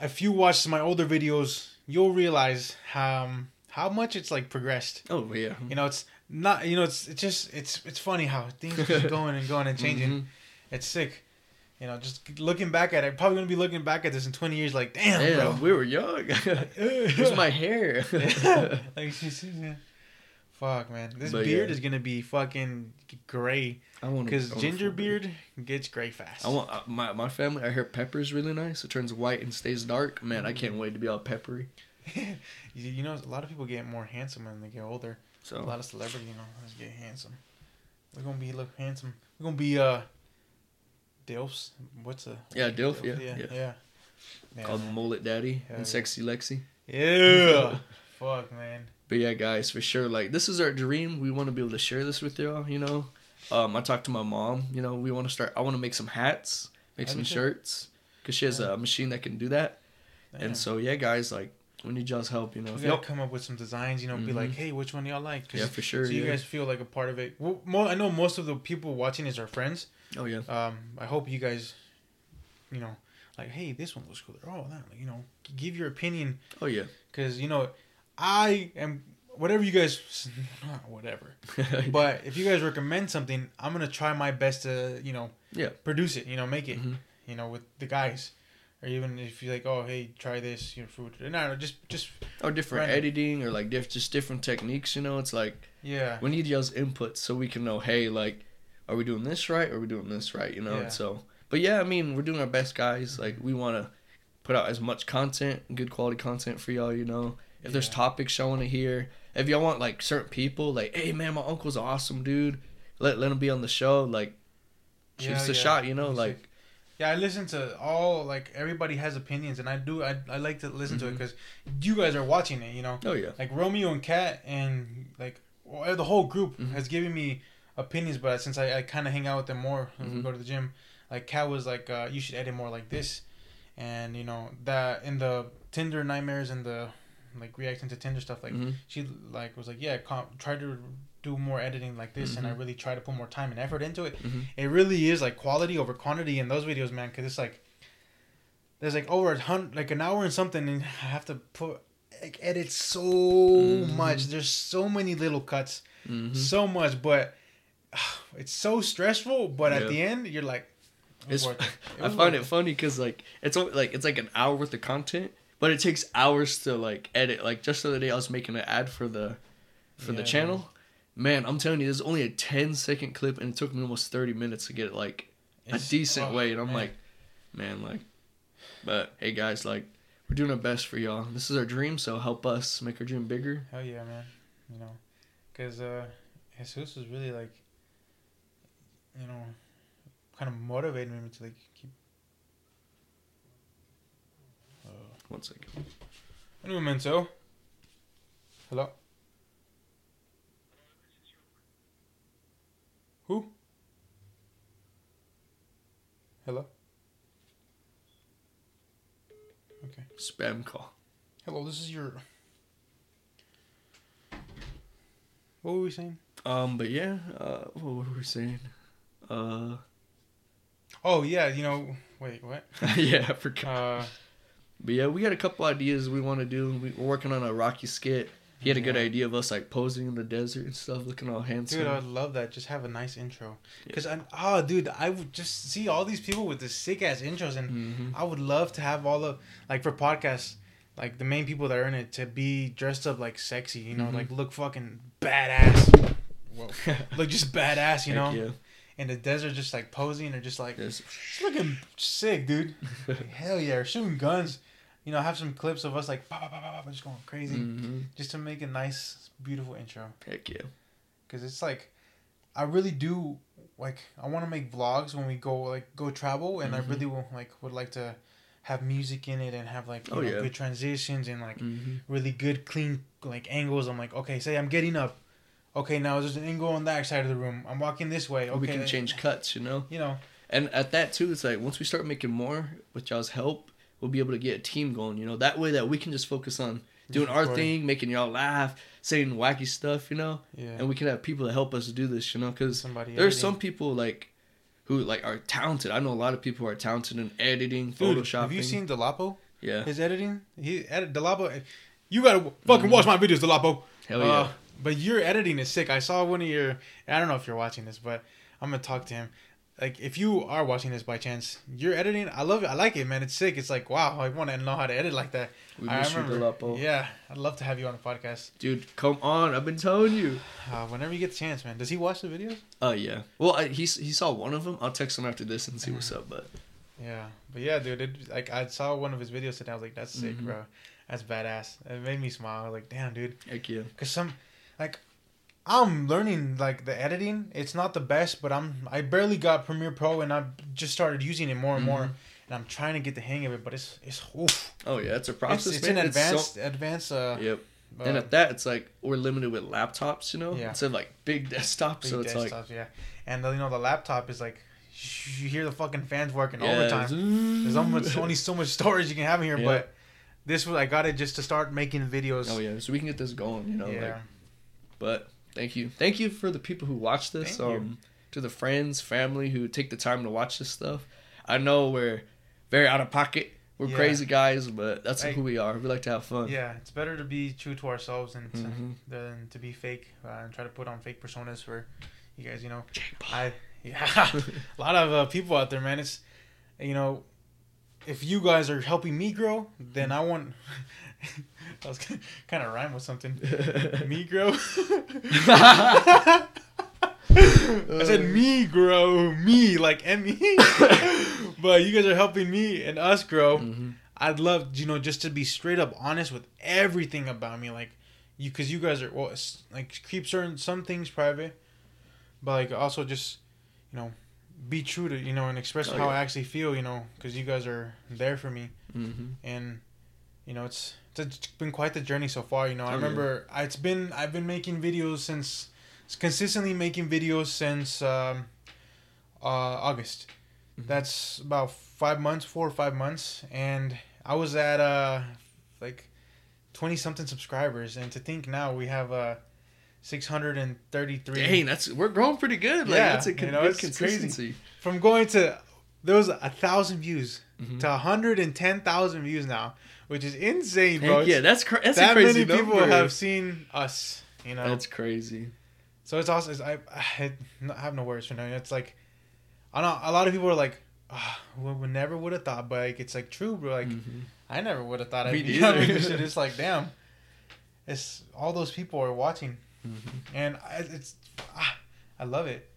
if you watch my older videos, you'll realize how um, how much it's like progressed. Oh yeah. You know, it's not. You know, it's it's just it's it's funny how things are (laughs) just going and going and changing. Mhm. It's sick. You know, just looking back at it, probably gonna be looking back at this in twenty years, like, damn, Damn, bro. we were young. (laughs) Where's my hair? (laughs) like, she's, yeah. Fuck, man. This But, beard yeah. is gonna be fucking gray I want because ginger beard gets gray fast. I want uh, my my family. I hear pepper's really nice. It turns white and stays dark. Man, I can't wait to be all peppery. (laughs) you, you know, a lot of people get more handsome when they get older. So A lot of celebrities, you know, let's get handsome. We're gonna be look handsome. We're gonna be uh, Dilfs. What's a yeah, Dilf. Yeah, yeah, yeah. yeah. Yeah, Called man. Mullet Daddy Hell and. Sexy Lexi. Yeah. (laughs) Fuck, man. But yeah, guys, for sure. Like this is our dream. We want to be able to share this with y'all. You know, um, I talked to my mom. You know, we want to start. I want to make some hats, make That'd some shirts, cause she has Yeah. a machine that can do that. Damn. And so yeah, guys, like we need y'all's help. You know, we if gotta y'all, come up with some designs. You know, be Mhm. like, hey, which one y'all like? yeah, for sure. so yeah. you guys feel like a part of it. Well, mo- I know most of the people watching is our friends. oh yeah. Um, I hope you guys, you know, like, hey, this one looks cool. Oh, that, like, you know, give your opinion Oh yeah. because you know, I am whatever you guys, (laughs) whatever. (laughs) But if you guys recommend something, I'm gonna try my best to, you know, Yeah. produce it. You know, make it. Mhm. You know, with the guys, or even if you're like, oh, hey, try this, your food. No, no, just, just, or different Random. editing or like diff- just different techniques. You know, it's like yeah, we need y'all's input so we can know, hey, like, are we doing this right? Or are we doing this right? You know, Yeah. so. But yeah, I mean, we're doing our best, guys. Like, we want to put out as much content, good quality content for y'all. You know, if there's topics y'all want to hear, if y'all want like certain people, like, hey man, my uncle's awesome, dude. Let let him be on the show. Like, Yeah, shoots the yeah. shot. You know, He's like, Yeah, I listen to all like everybody has opinions, and I do. I, I like to listen to it because you guys are watching it. You know, oh yeah, like Romeo and Kat and like well, the whole group Mhm. has given me opinions, but since I, I kind of hang out with them more when we Mhm. go to the gym, like Kat was like, uh, you should edit more like this, and you know that in the Tinder nightmares and the like reacting to Tinder stuff, like Mhm. she like was like, yeah, com- try to do more editing like this, and I Mhm. really try to put more time and effort into it. Mhm. It really is like quality over quantity in those videos, man, because it's like there's like over a hundred, like an hour and something, and I have to put like edit so Mhm. much. There's so many little cuts, Mhm. so much, but (sighs) it's so stressful. But Yeah. at the end, you're like, it It's, it. (laughs) It I find worth it funny because like it's only, like it's like an hour worth of content, but it takes hours to like edit. Like just the other day, I was making an ad for the for the channel. Man, I'm telling you, there's only a 10 second clip, and it took me almost 30 minutes to get it like a decent oh, way. And I'm man. like, man, like, but hey guys, like, we're doing our best for y'all. This is our dream, so help us make our dream bigger. hell yeah, man. You know, because uh, Jesus was really like, you know, kind of motivating me to like keep. Uh, One second. Un momento. Hello. Who? Hello. Okay. Spam call. Hello. This is your. What were we saying? Um, but yeah, uh, what were we saying? Uh, Oh yeah, you know. Wait, what? (laughs) yeah, I forgot. Uh, But yeah, we had a couple ideas we want to do. We- We're working on a Rocky skit. He had a good Yeah. idea of us like posing in the desert and stuff, looking all handsome. dude, I would love that. Just have a nice intro. Yeah. Cause I, oh, dude, I would just see all these people with the sick ass intros, and hmm I would love to have all of like for podcasts, like the main people that are in it to be dressed up like sexy, you know, Mhm. like look fucking badass. Whoa. (laughs) look just badass, you know, yeah. in the desert, just like posing or just like just looking sick, dude. (laughs) Hell yeah, shooting guns. You know, I have some clips of us like pop, pop, pop, pop, just going crazy, Mhm. just to make a nice, beautiful intro. Heck yeah. Cause it's like, I really do like I want to make vlogs when we go like go travel, and Mhm. I really will, like would like to have music in it and have like you Oh, know, yeah. good transitions and like hmm really good clean like angles. I'm like, okay, say I'm getting up. Okay, now there's an angle on that side of the room. I'm walking this way. Okay, we can change cuts, you know. You know, And at that too, it's like once we start making more with y'all's help, we'll be able to get a team going. You know, that way that we can just focus on doing our thing, making y'all laugh, saying wacky stuff, you know, Yeah. and we can have people to help us do this, you know, because there's some people like who like are talented. I know a lot of people who are talented in editing, Dude, photoshopping. Have you seen Delapo? Yeah, His editing. He edit Delapo. You gotta fucking watch my videos, Delapo. Hell yeah. Uh, but your editing is sick. I saw one of your. I don't know if you're watching this, but I'm gonna talk to him. Like, if you are watching this by chance, you're editing, I love it. I like it, man. It's sick. It's like, wow, I want to know how to edit like that. we I miss you, remember. Delapo. Yeah, I'd love to have you on the podcast. Dude, come on! I've been telling you. Uh, whenever you get the chance, man. Does he watch the videos? Oh yeah. Well, I, he he saw one of them. I'll text him after this and see what's up. But Yeah, but yeah, dude. It, like, I saw one of his videos today. I was like, that's sick, Mhm. bro. That's badass. It made me smile. I was like, damn, dude. heck yeah. Cause some, like, I'm learning like the editing. It's not the best, but I'm I barely got Premiere Pro and I just started using it more and more, Mhm. and I'm trying to get the hang of it. But it's it's oof. Oh yeah, it's a It's, process. it's man. an It's so- advanced advanced uh, Yep. uh and at that, it's like we're limited with laptops, you know, Yeah. instead of like big desktops. big so it's like yeah. And the, you know the laptop is like you hear the fucking fans working all the time. yeah, overtime. There's almost only so much storage you can have in here, Yeah. but this was I got it just to start making videos. Oh yeah, so we can get this going, you know. yeah. Like, but thank you, thank you for the people who watch this. Thank you. um, to the friends, family who take the time to watch this stuff. I know we're very out of pocket. We're Yeah. crazy guys, but that's who we are. We like to have fun. Yeah, it's better to be true to ourselves and to, Mhm. than to be fake uh, and try to put on fake personas for you guys. You know, I yeah, (laughs) a lot of uh, people out there, man. It's you know, if you guys are helping me grow, then I want. (laughs) I was kind of rhyme with something. (laughs) me grow. (laughs) I said me grow, me like M E. but you guys are helping me and us grow. Mhm. I'd love you know just to be straight up honest with everything about me, like you because you guys are well like keep certain some things private, but like also just you know be true to you know and express Oh, how I actually feel, you know, because you guys are there for me Mm-hmm. and you know it's it's been quite the journey so far you know i Oh, remember I it's been i've been making videos since consistently making videos since um uh august Mhm. that's about five months four or five months and i was at uh like 20 something subscribers and to think now we have uh 633 Dang, that's we're growing pretty good. Like Yeah, that's a you know, good it's crazy. from going to there was a thousand views Mhm. to 110,000 views now which is insane bro Heck yeah, that's cra- that's that crazy many people number. have seen us you know That's crazy. so it's also it's, I, I (sighs) have no words for now it's like I know a lot of people are like ah, we never would have thought but like it's like true bro like Mhm. I never would have thought I'd be neither. this shit (laughs) it's like damn it's all those people are watching Mhm. and I, it's ah, I love it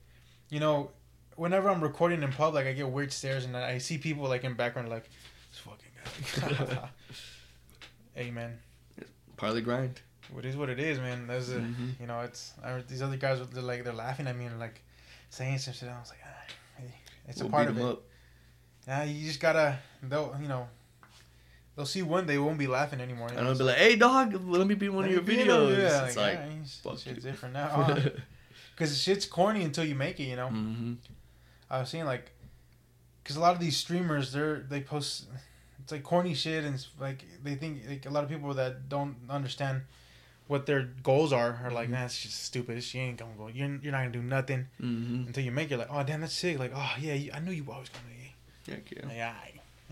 you know whenever I'm recording in public I get weird stares and I see people like in background like this fucking guy (laughs) (laughs) hey man. Part of the grind. what is what it is man. That's a, Mhm. you know it's I, these other guys they're like they're laughing at me and like saying some shit. I was like ah, hey, it's We'll a part of it. yeah you just gotta they'll you know they'll see one they won't be laughing anymore. You And know, it's be like, "Hey, dog, let me be one of your Let me be in them, videos." yeah, it's like, yeah, fuck shit's you. different now because (laughs) shit's corny until you make it you know? Hmm I was seeing like, because a lot of these streamers, they're they post, it's like corny shit and it's like they think like a lot of people that don't understand what their goals are are like, Mhm. nah, it's just stupid. She ain't gonna go. You're, you're not gonna do nothing hmm until you make it. Like, oh damn, that's sick. Like, oh yeah, you, I knew you were always gonna. Heck yeah. Like, yeah,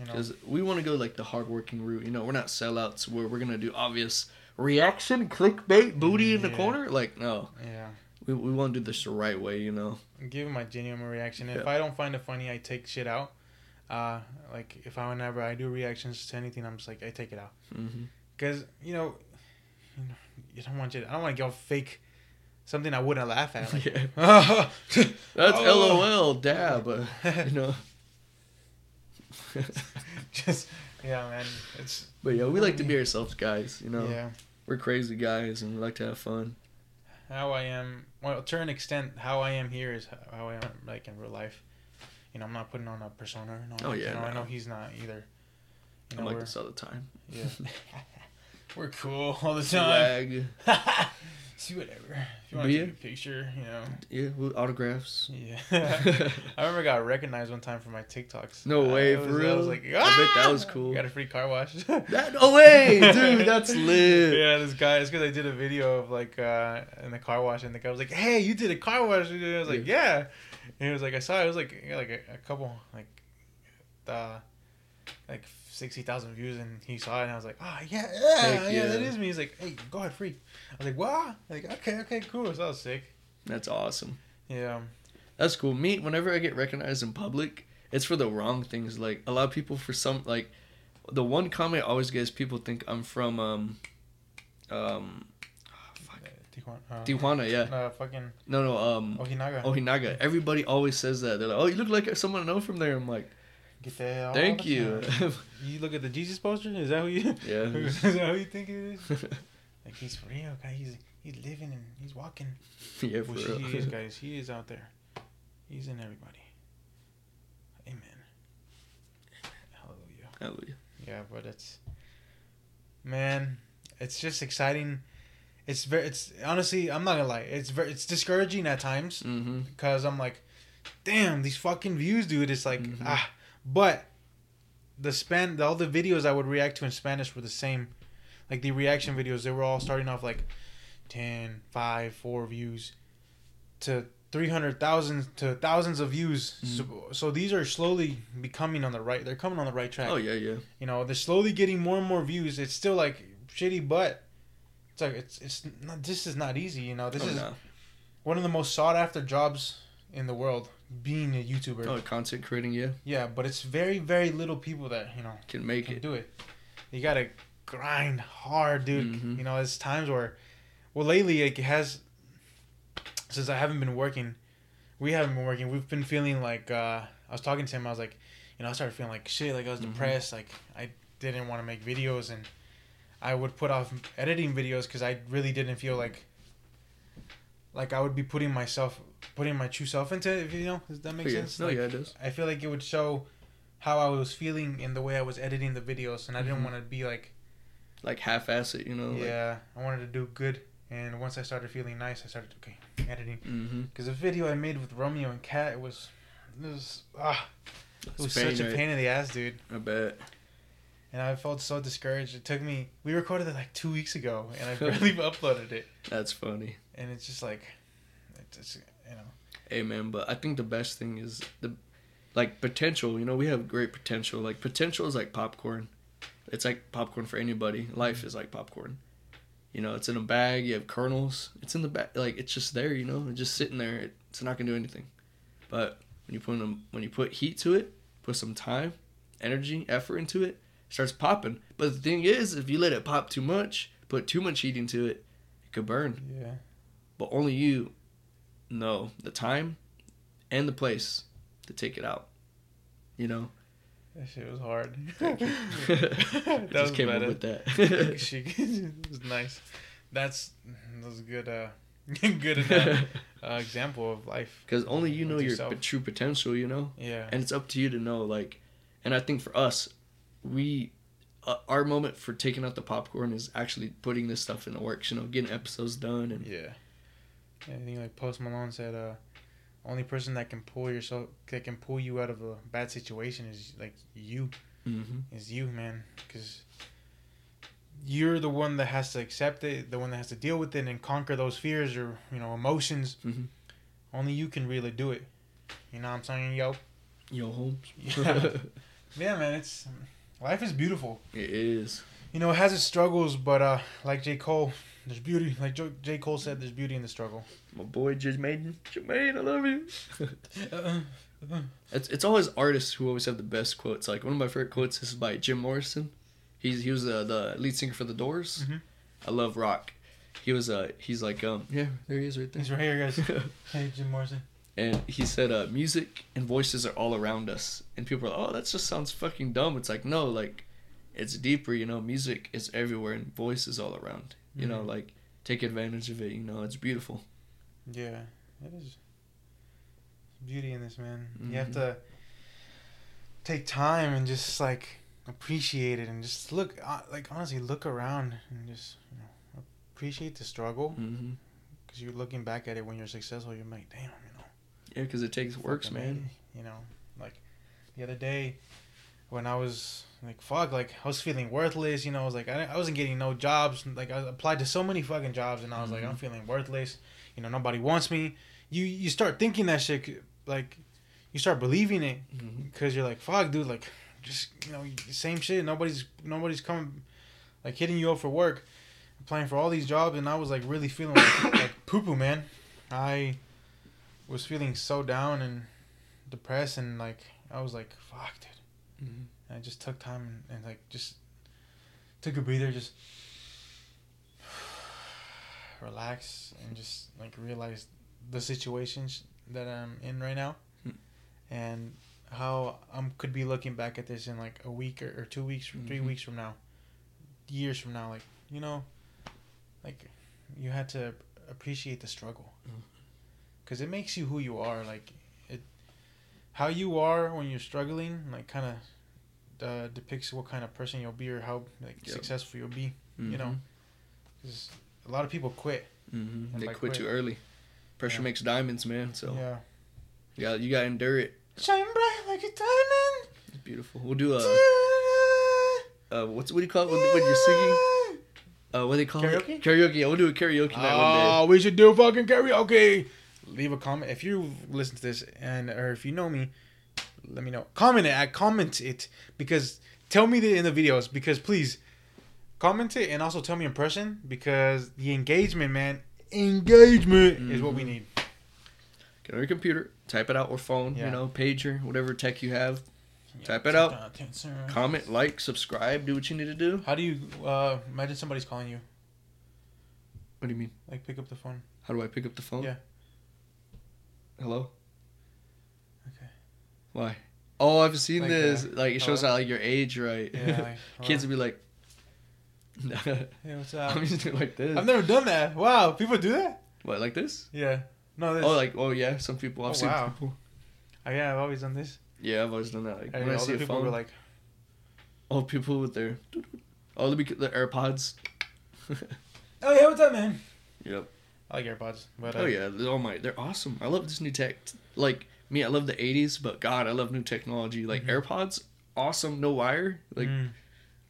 you know. Because we want to go like the hardworking route. You know, we're not sellouts where we're gonna do obvious reaction, clickbait, booty in the corner. Like, no, Yeah, we, we want to do this the right way. You know. give my genuine reaction. If Yeah. I don't find it funny, I take shit out. Uh, like if I whenever I do reactions to anything, I'm just like I take it out. hmm Because you know, you know, you don't want you. I don't want to go fake something I wouldn't laugh at. Like, Yeah. (laughs) oh, That's (laughs) Oh. LOL, dab. you know. (laughs) just yeah, man. It's but yeah, we like to be ourselves, guys. You know, yeah. we're crazy guys and we like to have fun. How I am. Well, to an extent, how I am here is how I am like in real life. You know, I'm not putting on a persona. No, Oh, yeah, You know, I know he's not either. You I'm know, like we're, this all the time. yeah. (laughs) we're cool all the time. (laughs) Swag. See whatever. If you want to yeah. take a picture, you know. Yeah, with autographs. Yeah. (laughs) I remember I got recognized one time for my TikToks. No way, it for was- I was like, I bet that "Ah!" was cool. Got a free car wash. that no way, dude. That's lit. yeah, this guy. It's because I did a video of like uh in the car wash, and the guy was like, "Hey, you did a car wash?" And I was like, "Yeah." And he was like, "I saw it. It was like like a, a couple like uh like sixty thousand views, and he saw it, and I was like, "Oh yeah, yeah, Heck yeah, yeah. that is me." He's like, "Hey, go ahead, free." I was like, "Wow." Like, okay, okay, cool. So that was sick. That's awesome. Yeah. That's cool. Me, whenever I get recognized in public, it's for the wrong things. Like a lot of people, for some, like the one comment I always get is people think I'm from um, um, Tijuana. Uh, Tijuana. Yeah, Uh, fucking no, no, um, Ojinaga. Ohinaga. Everybody always says that. They're like, "Oh, you look like someone I know from there." I'm like, Get there all "Thank you." (laughs) You look at the Jesus poster. Is that who you? (laughs) yeah. (laughs) is that who you think it is? Like he's real, guy. He's he's living and he's walking. yeah, for Which real. he is, guys. He is out there. He's in everybody. Amen. Hallelujah. Hallelujah. Yeah, but it's man, it's just exciting. It's very. It's honestly, I'm not gonna lie. It's very. It's discouraging at times Mm-hmm. because I'm like, damn, these fucking views, dude. It's like Mhm. ah, but the span, all the videos I would react to in Spanish were the same. Like the reaction videos, they were all starting off like 10, 5, 4 views to 300,000 to thousands of views. So, so these are slowly becoming on the right. They're coming on the right track. Oh yeah, yeah. You know, they're slowly getting more and more views. It's still like shitty, but it's like it's it's not. This is not easy. You know, this oh, is no. one of the most sought after jobs in the world. Being a YouTuber. Oh, content creating, yeah, Yeah, but it's very very little people that you know can make can it. do it. You gotta grind hard, dude. Mhm. You know, there's times where, well, lately like, it has. Since I haven't been working, we haven't been working. We've been feeling like uh, I was talking to him. I was like, you know, I started feeling like shit. Like I was Mhm. depressed. Like I didn't want to make videos and I would put off editing videos because I really didn't feel like like I would be putting myself putting my true self into it. If you know, does that make yeah. sense? No, Like, yeah, it does. I feel like it would show how I was feeling in the way I was editing the videos, and I didn't Mhm. want to be like, Like half-ass it, you know. yeah, I wanted to do good. And once I started feeling nice, I started okay editing. Like, mm-hmm. Because the video I made with Romeo and Kat it was, it was ah, it was pain, such a right? pain in the ass, dude. I bet. And I felt so discouraged. It took me. We recorded it like two weeks ago, and I (laughs) barely (laughs) uploaded it. That's funny. And it's just like, it's just, you know. Hey man, but I think the best thing is the like potential. You know, we have great potential. Like potential is like popcorn. It's like popcorn for anybody. Life is like popcorn. You know, it's in a bag. You have kernels. It's in the bag. Like it's just there. You know, it's just sitting there. It's not gonna do anything. But when you put them, when you put heat to it, put some time, energy, effort into it starts popping. But the thing is, if you let it pop too much, put too much heat into it, it could burn Yeah. but only you know the time and the place to take it out. You know, That shit was hard. Thank (laughs) you. that (laughs) I was came better. up with that. (laughs) she it was nice. That's that was a good uh good enough, uh, example of life. Because only you know your p- true potential. You know, Yeah. and it's up to you to know. Like, and I think for us, we. Uh, our moment for taking out the popcorn is actually putting this stuff into works, you know, getting episodes done, and Yeah. yeah. I think like Post Malone said, uh, only person that can pull yourself that can pull you out of a bad situation is like you. mm-hmm. Is you, man, because you're the one that has to accept it, the one that has to deal with it and conquer those fears or you know emotions. Mhm. Only you can really do it. You know what I'm saying, yo? yo, Holmes. (laughs) Yeah. (laughs) Yeah, man. It's life is beautiful. it is. You know, it has its struggles, but uh, like J Cole, there's beauty. Like Jo- J Cole said, there's beauty in the struggle. My boy Jermaine, Jermaine, I love you. (laughs) Uh-uh. It's it's always artists who always have the best quotes. Like one of my favorite quotes is by Jim Morrison. He's he was uh, the lead singer for the Doors. Mhm. I love rock. He was uh he's like um yeah there he is right there. He's right here, guys. (laughs) Hey, Jim Morrison. And he said uh music and voices are all around us. And people are like, oh that just sounds fucking dumb. It's like no like it's deeper. You know music is everywhere and voice is all around. You know Mhm. like take advantage of it. You know it's beautiful. Yeah, it is beauty in this, man. You have Mhm. to take time and just like appreciate it and just look, uh, like honestly, look around and just you know appreciate the struggle because you're looking back at it when you're successful. You're like, damn, know. Yeah, because it takes works, man. You know, like the other day when I was like, fuck, like I was feeling worthless. You know, I was like, I, I wasn't getting no jobs. Like I applied to so many fucking jobs, and I was like, Mhm. I'm feeling worthless. You know, nobody wants me. You you start thinking that shit, like you start believing it because you're like, fuck, dude, like just you know, same shit. Nobody's nobody's coming, like hitting you up for work, applying for all these jobs, and I was like really feeling like, (coughs) like poo poo, man. I was feeling so down and depressed, and like I was like, fuck, dude. hmm And I just took time and, and like just took a breather, just (sighs) relax and just like realize the situations that I'm in right now, Hmm. and how I'm could be looking back at this in like a week or, or two weeks, three Mhm. weeks from now, years from now. Like you know, like you had to appreciate the struggle, Mhm. Because it makes you who you are. Like it, how you are when you're struggling, like kind of uh, depicts what kind of person you'll be or how like Yep. successful you'll be. You know, because a lot of people quit. hmm they quit quit. too early. Pressure Yeah. makes diamonds, man. So Yeah. you got you got to endure it. Shine bright like a diamond. It's beautiful. We'll do a uh, what's what do you call it when, when you're singing? Uh, what do they call Karaoke? it? Karaoke. Yeah, we'll do a karaoke night one day. Oh, we should do fucking karaoke. Leave a comment if you listen to this and or if you know me. Let me know. Comment it. I comment it because tell me the in the videos because please comment it and also tell me impression because the engagement, man, engagement is what we Mhm. need. Get on your computer, type it out or phone, Yeah. you know, pager, whatever tech you have. Type it out. Comment, like, subscribe, do what you need to do. How do you uh, imagine somebody's calling you? What do you mean? Like pick up the phone. How do I pick up the phone? Yeah. Hello? Okay. Why? Oh, I've seen Like, this. uh, Like it shows how like your age, right? Yeah, like, (laughs) Kids would be like, (laughs) Hey, what's up? I'm used to like this. I've never done that. Wow, people do that. What like this? Yeah. No, this. Oh, like oh yeah, some people I've Oh, seen wow. people. Oh, yeah, I've always done this. Yeah, I've always done that. Like when I see a people phone, were like, old people with their, oh the the AirPods. (laughs) "Oh yeah, what's up, man?" Yep. I like AirPods, but uh, Oh yeah. Oh my, they're awesome. I love this new tech. Like me, I love the '80s, but God, I love new technology. Like Mhm. AirPods, awesome, no wire, like mm,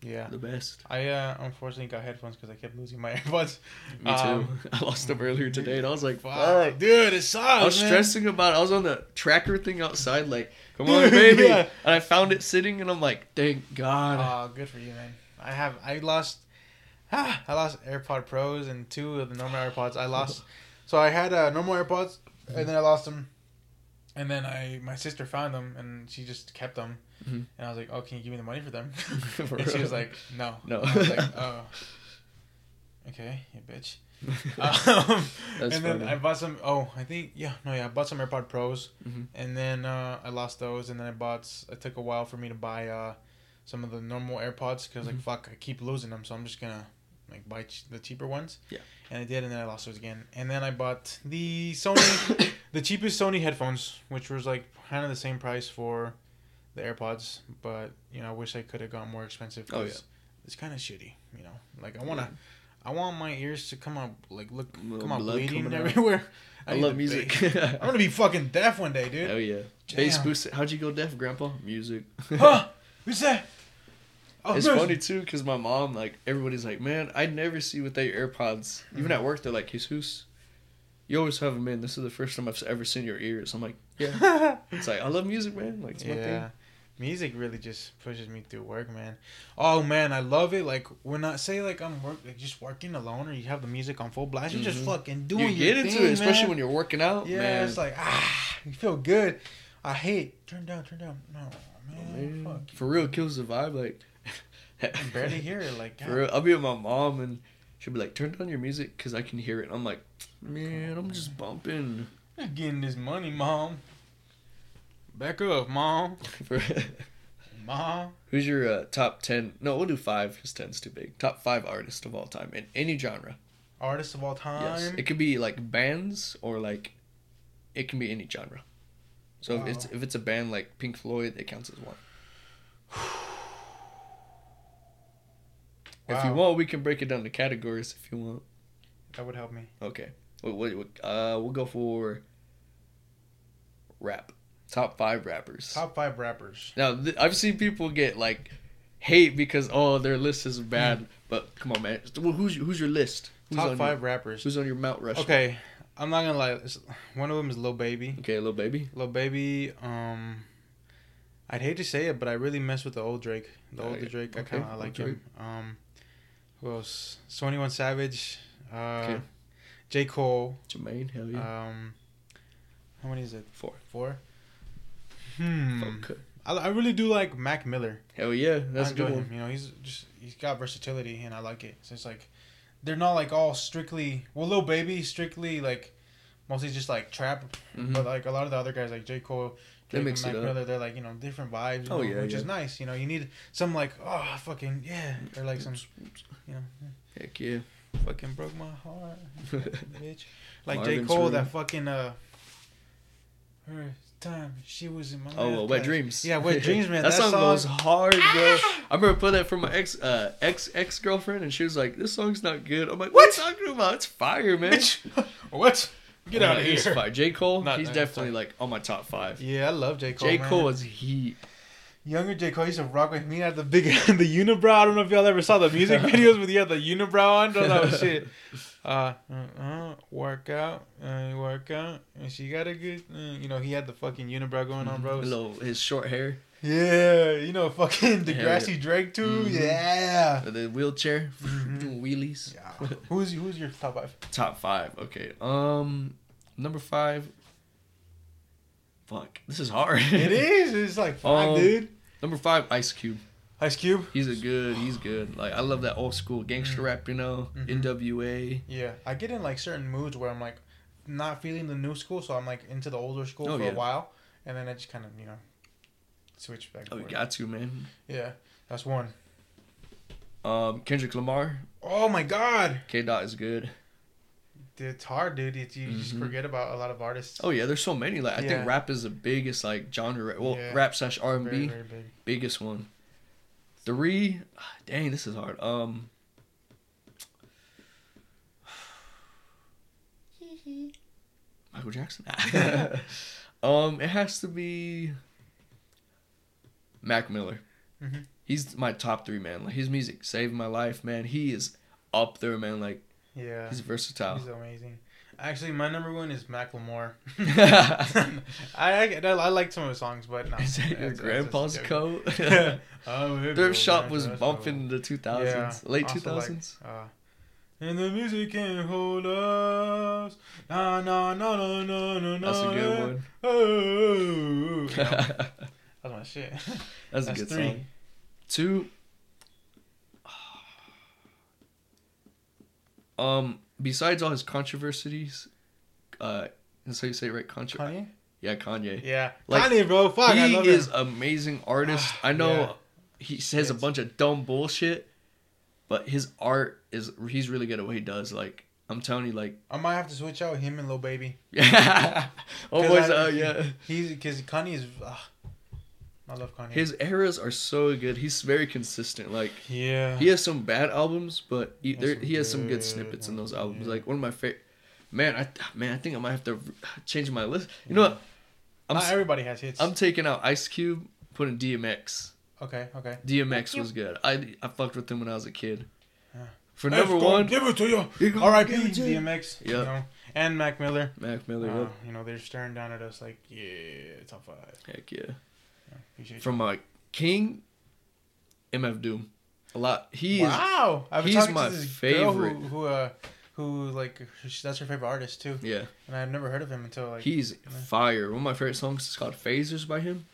yeah. the best. I uh, unfortunately got headphones because I kept losing my (laughs) AirPods. Me too. Um, (laughs) I lost them earlier today, and I was like, Fuck, fuck. dude, it sucks. I was man. stressing about. it. I was on the tracker thing outside, like, come on, (laughs) baby. Yeah. And I found it sitting, and I'm like, thank God. Oh, good for you, man. I have I lost ah, (sighs) I lost AirPod Pros and two of the normal AirPods. I lost (laughs) so I had uh, normal AirPods and then I lost them. And then I my sister found them and she just kept them. Mhm. And I was like, "Oh, can you give me the money for them?" (laughs) For and she was like, "No." (laughs) No. I was like, "Oh." Okay, you bitch. Um, and then funny. I bought some. Oh, I think yeah, no, yeah, I bought some AirPod Pros, Mhm. and then uh, I lost those, and then I bought. It took a while for me to buy uh, some of the normal AirPods because Mhm. like fuck, I keep losing them, so I'm just gonna like buy ch- the cheaper ones. Yeah. And I did, and then I lost those again, and then I bought the Sony, (coughs) the cheapest Sony headphones, which was like kind of the same price for the AirPods, but you know I wish I could have gone more expensive. Oh, 'cause It's kind of shitty, you know. Like I wanna, I want my ears to come out like look come out bleeding everywhere. (laughs) I need love music. (laughs) I'm gonna be fucking deaf one day, dude. Oh yeah. Bass Damn. boost. How'd you go deaf, Grandpa? Music. huh? (laughs) Who's that? Oh, it's funny too because my mom, like, everybody's like, man, I never see without your AirPods. Even Mhm. at work, they're like, Jesus, you always have them in. This is the first time I've ever seen your ears. I'm like, yeah. (laughs) It's like I love music, man. Like it's my yeah. thing. Music really just pushes me through work, man. Oh man, I love it. Like when I say like I'm work, like just working alone, or you have the music on full blast, you're just fucking doing it. You your get into thing, it, especially man. when you're working out. yeah, man. it's like ah, you feel good. I hate turn down, turn down. No, man, Man, fuck. For real, it kills the vibe. Like, I can barely hear it. Like (laughs) real, I'll be with my mom and she'll be like, "Turn down your music because I can hear it." I'm like, "Man, I'm just bumping." just getting this money, mom. Back up, mom. (laughs) Mom. Who's your uh, top ten? No, we'll do five because ten's too big. Top five artists of all time in any genre. Artists of all time. Yes, it could be like bands or like, it can be any genre. So if it's if it's a band like Pink Floyd, it counts as one. (sighs) (sighs) (sighs) If you want, we can break it down to categories if you want. That would help me. Okay. What, what, what, uh, we'll go for rap. Top five rappers. Top five rappers. Now, th- I've seen people get like hate because oh their list is bad. But come on, man. Well, who's who's your list? Who's Top on five Your, rappers. who's on your Mount Rushmore? Okay, I'm not gonna lie. it's- One of them is Lil Baby. Okay, little baby. Lil Baby. Um, I'd hate to say it, but I really mess with the old Drake. The Uh, older Drake. I kind of like Drake. him. Um, who else? Twenty One Savage. Uh, Okay. J Cole. Jermaine, hell yeah. Um, how many is it? Four. Four. Hmm. Okay. I, I really do like Mac Miller. Hell yeah, that's I good one. him. You know, he's just he's got versatility, and I like it. So it's like they're not like all strictly. Well, Lil Baby strictly like mostly just like trap, Mhm. but like a lot of the other guys like J Cole, They Drake, mix and it Mac up. They're like you know different vibes. Oh, know, yeah, which is nice. You know, you need some like oh fucking yeah, or like some you know Heck yeah. fucking broke my heart, (laughs) bitch. Like J Cole, Room. that fucking uh. Her time she was in my Oh, well, Wet. Dreams. Yeah, Wet (laughs) Dreams, man. that, That song, song- goes hard, bro. I remember playing that for my ex uh ex ex girlfriend, and she was like, "This song's not good." I'm like, "What, What? are you talking about? It's fire, man." (laughs) What? Get out of "It's here. fire." J Cole, Not- he's definitely sorry. like on my top five. Yeah, I love J Cole. J man. Cole is heat. Younger J Cole used to rock with me at the big (laughs) the unibrow. I don't know if y'all ever saw the music (laughs) videos with he had the unibrow on. Bro, that was shit. Uh, uh, uh, work out, uh, work out, and she got a good. Uh, you know, he had the fucking unibrow going on, bro. Little his short hair, Yeah, you know, (laughs) fucking Degrassi Drake too. Mhm. Yeah. the wheelchair, (laughs) Mhm. doing wheelies. Yeah. Who's who's your top five? Top five. Okay. Um, number five. Fuck, this is hard. It is. It's like five, (laughs) Um, dude. number five, Ice Cube. Ice Cube. He's a good. He's good. Like I love that old school gangster Mhm. rap. You know, Mhm. N.W.A. Yeah, I get in like certain moods where I'm like not feeling the new school, so I'm like into the older school Oh, for yeah. a while, and then I just kind of you know switch back. Oh, you got to man. Yeah, that's one. Um, Kendrick Lamar, Oh my God, K Dot is good. Dude, it's hard, dude. It, you just Mhm. forget about a lot of artists. Oh yeah, there's so many. Like I Yeah. think rap is the biggest like genre. Well, Yeah. rap slash R and B, biggest one. Three, dang, this is hard. Um, (sighs) Michael Jackson. (laughs) um, it has to be Mac Miller. Mhm. He's my top three man. Like his music saved my life, man. He is up there, man. Like Yeah, he's versatile. he's amazing. Actually, my number one is Macklemore. (laughs) (laughs) is I, I I like some of his songs, but no. (laughs) that your that's grandpa's just coat? oh, Thrift goes, shop was bumping cool. in the 2000s, Yeah, late 2000s. Like, uh, and the music can't hold us. Nah, nah, nah, nah, nah, nah, That's a good one. Oh, you know, that's my shit. (laughs) That's a good three. song. Two. (sighs) Um, besides all his controversies, uh, that's how you say it, right? Contro- Kanye? Yeah, Kanye. Yeah. Like, Kanye, bro. Fuck, I he love is him. amazing artist. (sighs) I know Yeah. he says a bunch of dumb bullshit, but his art is he's really good at what he does. Like I'm telling you, like I might have to switch out him and Lil Baby. (laughs) (laughs) yeah, oh 'Cause boys, I- uh, yeah. He's because Kanye is. Uh, I love Kanye. His eras are so good. He's very consistent. Like yeah. he has some bad albums, but he, He has there, some he has some good good snippets in those albums. yeah. Like one of my favorite. Man, I man, I think I might have to (sighs) change my list. You know what? I'm Not everybody has hits. I'm taking out Ice Cube, putting DMX. okay. Okay. DMX was good. I I fucked with him when I was a kid. Yeah. For number one, give it to you. You R.I.P. give it to you. DMX. Yeah. You know, and Mac Miller. Mac Miller. Uh, yep. you know they're staring down at us like, yeah, top five. Heck yeah. Appreciate From uh, King, MF Doom. A lot. He you. is. wow. I've he's my to this favorite. Girl who, who uh who like that's her favorite artist too, Yeah. and I've never heard of him until like He's fire. One of my favorite songs is called Phasers by him.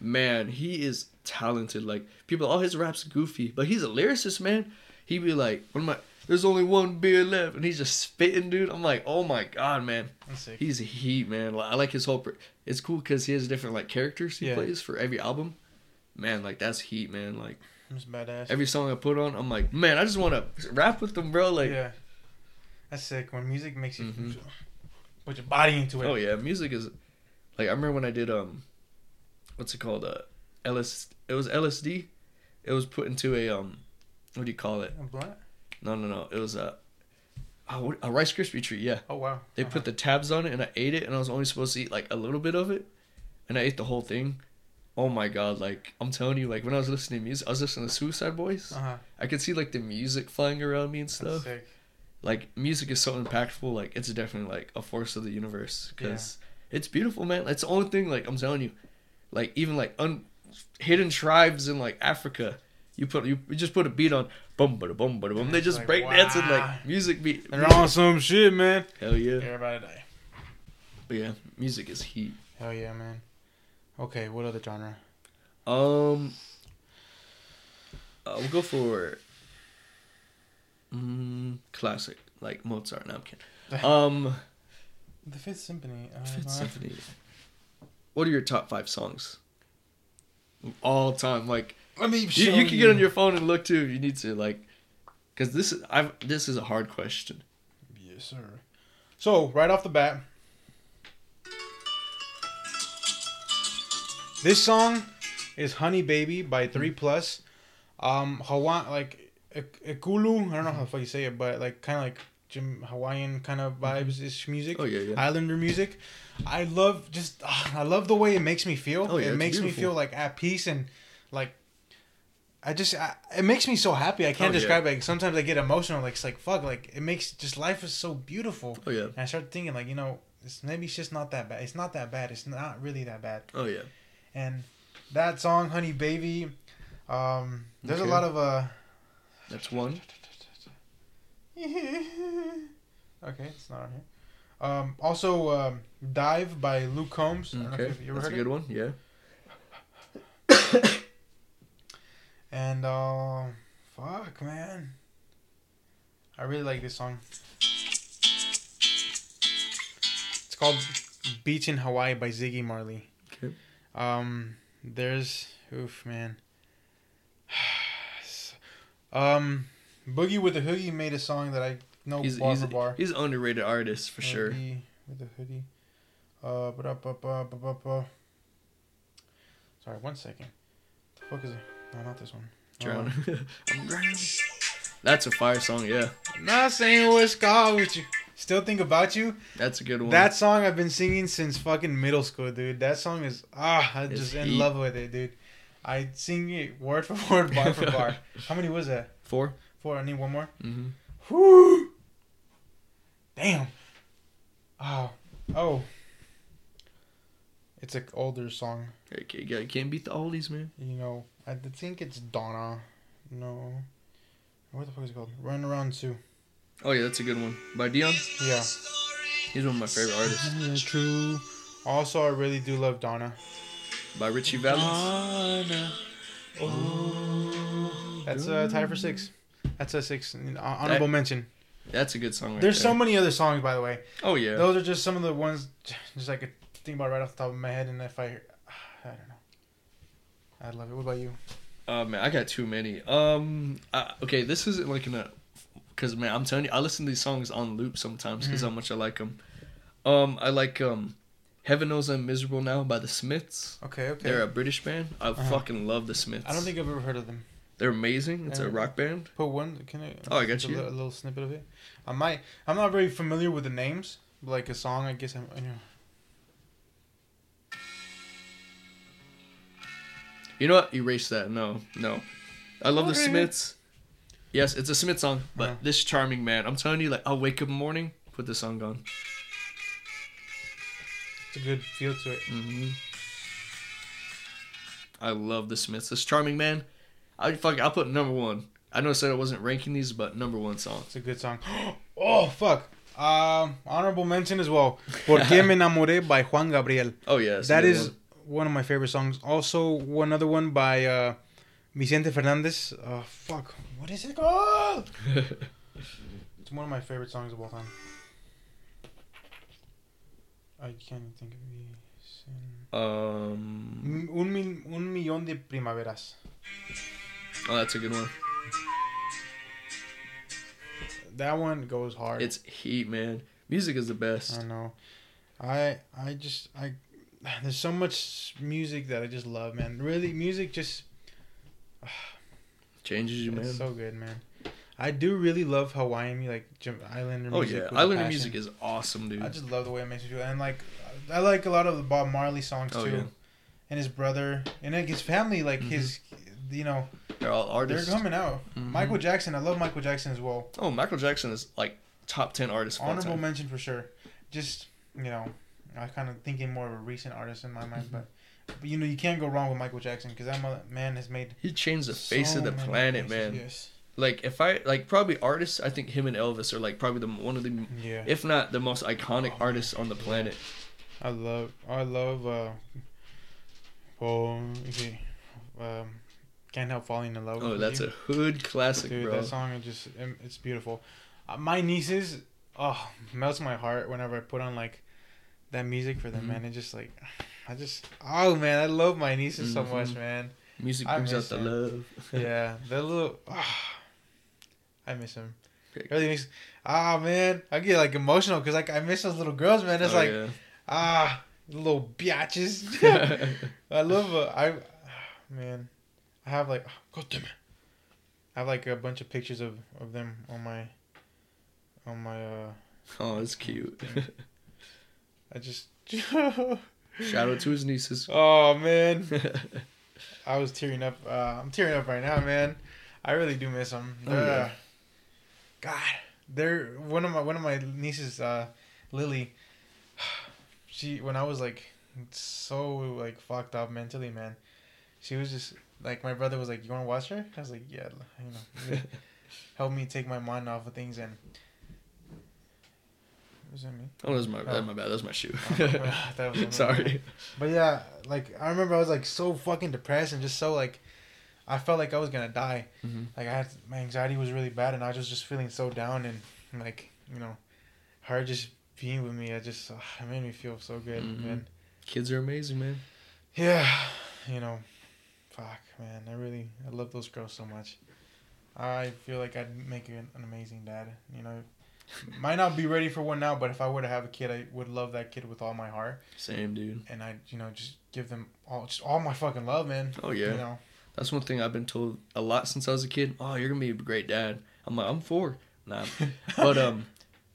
Man, he is talented. Like people, all his raps goofy, but he's a lyricist, man. He be like, one of my, there's only one beer left, and he's just spitting, dude. I'm like, oh my god, man, That's sick. he's a heat, man. I like his whole. Per- it's cool because he has different like characters he Yeah. plays for every album. Man, like that's heat, man. Like He's badass. every song I put on, I'm like, man, I just want to rap with them, bro. Like, yeah, that's sick. When music makes you Mhm. put your body into it. oh yeah, music is. Like I remember when I did um, what's it called? Uh, LS. It was LSD. It was put into a um, what do you call it? A blunt? No, no, no. It was a. Oh, what- a Rice Krispie treat, yeah. Oh wow. They put the tabs on it, and I ate it, and I was only supposed to eat like a little bit of it, and I ate the whole thing. Oh my god! Like I'm telling you, like when I was listening to music, I was listening to Suicide Boys. Uh huh. I could see like the music flying around me and That's stuff. sick. Like music is so impactful. Like it's definitely like a force of the universe because it's beautiful, man. It's the only thing. Like I'm telling you, like even like un- hidden tribes in like Africa. You put you, you just put a beat on, boom, bada boom, bada boom. They just like, break dancing wow. like music beat. They're on some shit, man. Hell yeah. Everybody die. But yeah, music is heat. Hell yeah, man. Okay, what other genre? Um, uh, we'll go for mm, classic like Mozart. No, I'm kidding. (laughs) Um, The Fifth Symphony. Uh, Fifth Symphony. What are your top five songs? Of All time, like Let me you, you can get on your phone and look too if you need to, like, because this is I this is a hard question. Yes, sir. So right off the bat, this song is "Honey Baby" by Three Plus. Um, Hawaiian like Ik- Ikulu. I don't know how the fuck you say it, but like kind of like Jim Hawaiian kind of vibes ish music. Oh yeah, yeah. Islander music. I love just ah, I love the way it makes me feel. Oh, yeah, it makes me feel like at peace and like I just I, it makes me so happy. I can't Oh, yeah. describe it. Like, sometimes I get emotional. Like it's like fuck. Like it makes just life is so beautiful. Oh yeah. And I start thinking like you know it's, maybe it's just not that bad. It's not that bad. It's not really that bad. Oh yeah. And that song, Honey Baby. Um, there's Okay. a lot of uh. That's one. (laughs) okay, it's not on here. Um, also, um, "Dive" by Luke Combs. I don't know Okay, if you ever that's a good one. Yeah. (coughs) (coughs) (coughs) And uh, fuck, man, I really like this song. It's called "Beach in Hawaii" by Ziggy Marley. Okay. Um, there's oof man. (sighs) um, Boogie with the Hoodie made a song that I know he's bar he's, for bar. he's an underrated artist for sure. Boogie with the Hoodie. Uh, ba ba ba ba ba. Sorry, one second. The fuck is it? No, not this one. Drown. Uh, (laughs) I'm drowning. That's a fire song, yeah. not saying what's called with you. Still think about you. That's a good one. That song I've been singing since fucking middle school, dude. That song is ah, I'm It's just in love with it, dude. I sing it word for (laughs) word, bar for bar. How many was that? four. Four. I need one more. Mm-hmm. Whoo! (gasps) Damn. Oh, oh. It's an older song. Okay, you gotta- can't beat the oldies, man. You know, I think it's Donna. No. What the fuck is it called? Run Around Sue. Oh yeah, that's a good one by Dion. Yeah. He's one of my favorite artists. True. Also, I really do love Donna. By Ritchie Valens. Donna. Oh. That's uh, a tie for six. That's a six. Hon- Honorable mention. That's a good song. Right There's there. so many other songs, by the way. Oh yeah. Those are just some of the ones, just I could think about right off the top of my head. And if I, (sighs) I don't know. I love it. What about you? Oh man, I got too many. Um, I, okay, this isn't like in a, cause man, I'm telling you, I listen to these songs on loop sometimes because Mhm. how much I like them. Um, I like um, Heaven Knows I'm Miserable Now by the Smiths. Okay, okay. They're a British band. I Uh-huh. fucking love the Smiths. I don't think I've ever heard of them. they're amazing. It's a Uh, rock band. Put one. Can I? Oh, I got just a you. A, little snippet of it. I might. I'm not very familiar with the names. Like a song, I guess I'm. I know. You know what? Erase that. No, no. I love the. Smiths. Yes, it's a Smith song, but this charming man. I'm telling you, like, I'll wake up in the morning, put this song on. It's a good feel to it. hmm I love the Smiths. This charming man. I fuck. I'll put number one. I know I said I wasn't ranking these, but number one song. It's a good song. (gasps) oh fuck. Um, honorable mention as well. (laughs) Por qué me enamoré by Juan Gabriel. Oh yeah, That is a That good is one of my favorite songs. Also, one other one by uh, Vicente Fernandez. Uh, fuck, what is it called? (laughs) It's one of my favorite songs of all time. I can't think of it. um. Un, mil, un millón de primaveras. Oh, that's a good one. That one goes hard. It's heat, man. Music is the best. I know. I I just I there's so much music that I just love, man. Really, music just (sighs) Changes you, man. so good, man. I do really love Hawaiian mu- like Islander oh music. yeah, with Islander music is awesome, dude. I just love the way it makes me feel, and like I like a lot of the Bob Marley songs Oh, too, yeah. and his brother and like his family, like Mhm. his, you know, They're all artists. they're coming out. Mhm. Michael Jackson, I love Michael Jackson as well. Oh, Michael Jackson is like top ten artist. Honorable mention for sure. Just you know, I kind of thinking more of a recent artist in my mind, Mhm. but, but you know you can't go wrong with Michael Jackson because that mother- man has made He changed the face so of the planet, man. Yes. Like if I like probably artists, I think him and Elvis are like probably the one of the, Yeah. if not the most iconic Oh, artists on the yeah. planet. I love I love uh oh okay. Um can't help falling in love. Oh, that's you. a hood classic, dude. bro. That song is just um, it's beautiful. Uh, my nieces, oh, melts my heart whenever I put on like that music for them, Mhm. man. It just like (sighs) I just oh man, I love my nieces so much, Mhm. man. Music brings out the him. love. (laughs) Yeah, that little ah, (sighs) I miss him. Really makes ah man, I get like emotional because like I miss those little girls, man. It's Oh, like yeah. ah little biatches. (laughs) (laughs) I love uh, I (sighs) man, I have like God damn it. I have like a bunch of pictures of, of them on my on my uh oh, it's cute. I just (laughs) Shout out to his nieces. Oh man, (laughs) I was tearing up. Uh, I'm tearing up right now, man. I really do miss them. Oh, yeah. God, they're one of my one of my nieces, uh, Lily. (sighs) She when I was like so like fucked up mentally, man. She was just like my brother was like, "You want to watch her?" I was like, "Yeah," you know, (laughs) help me take my mind off of things and. Was that me? oh, that was my, Oh. that my bad. That was my shoe. (laughs) That was- (laughs) Sorry. But yeah, like I remember I was like so fucking depressed and just so like I felt like I was gonna die. hmm Like I had my anxiety was really bad and I was just feeling so down and like you know, her just being with me, I just uh, it made me feel so good, Mhm. man. Kids are amazing, man. Yeah, you know, fuck, man, I really I love those girls so much. I feel like I'd make an, an amazing dad. You know, might not be ready for one now, but if I were to have a kid, I would love that kid with all my heart, Same, dude. and I, you know, just give them all, just all my fucking love, man. Oh yeah. You know, That's one thing I've been told a lot since I was a kid. Oh, you're gonna be a great dad. I'm like, I'm four. Nah, (laughs) but um,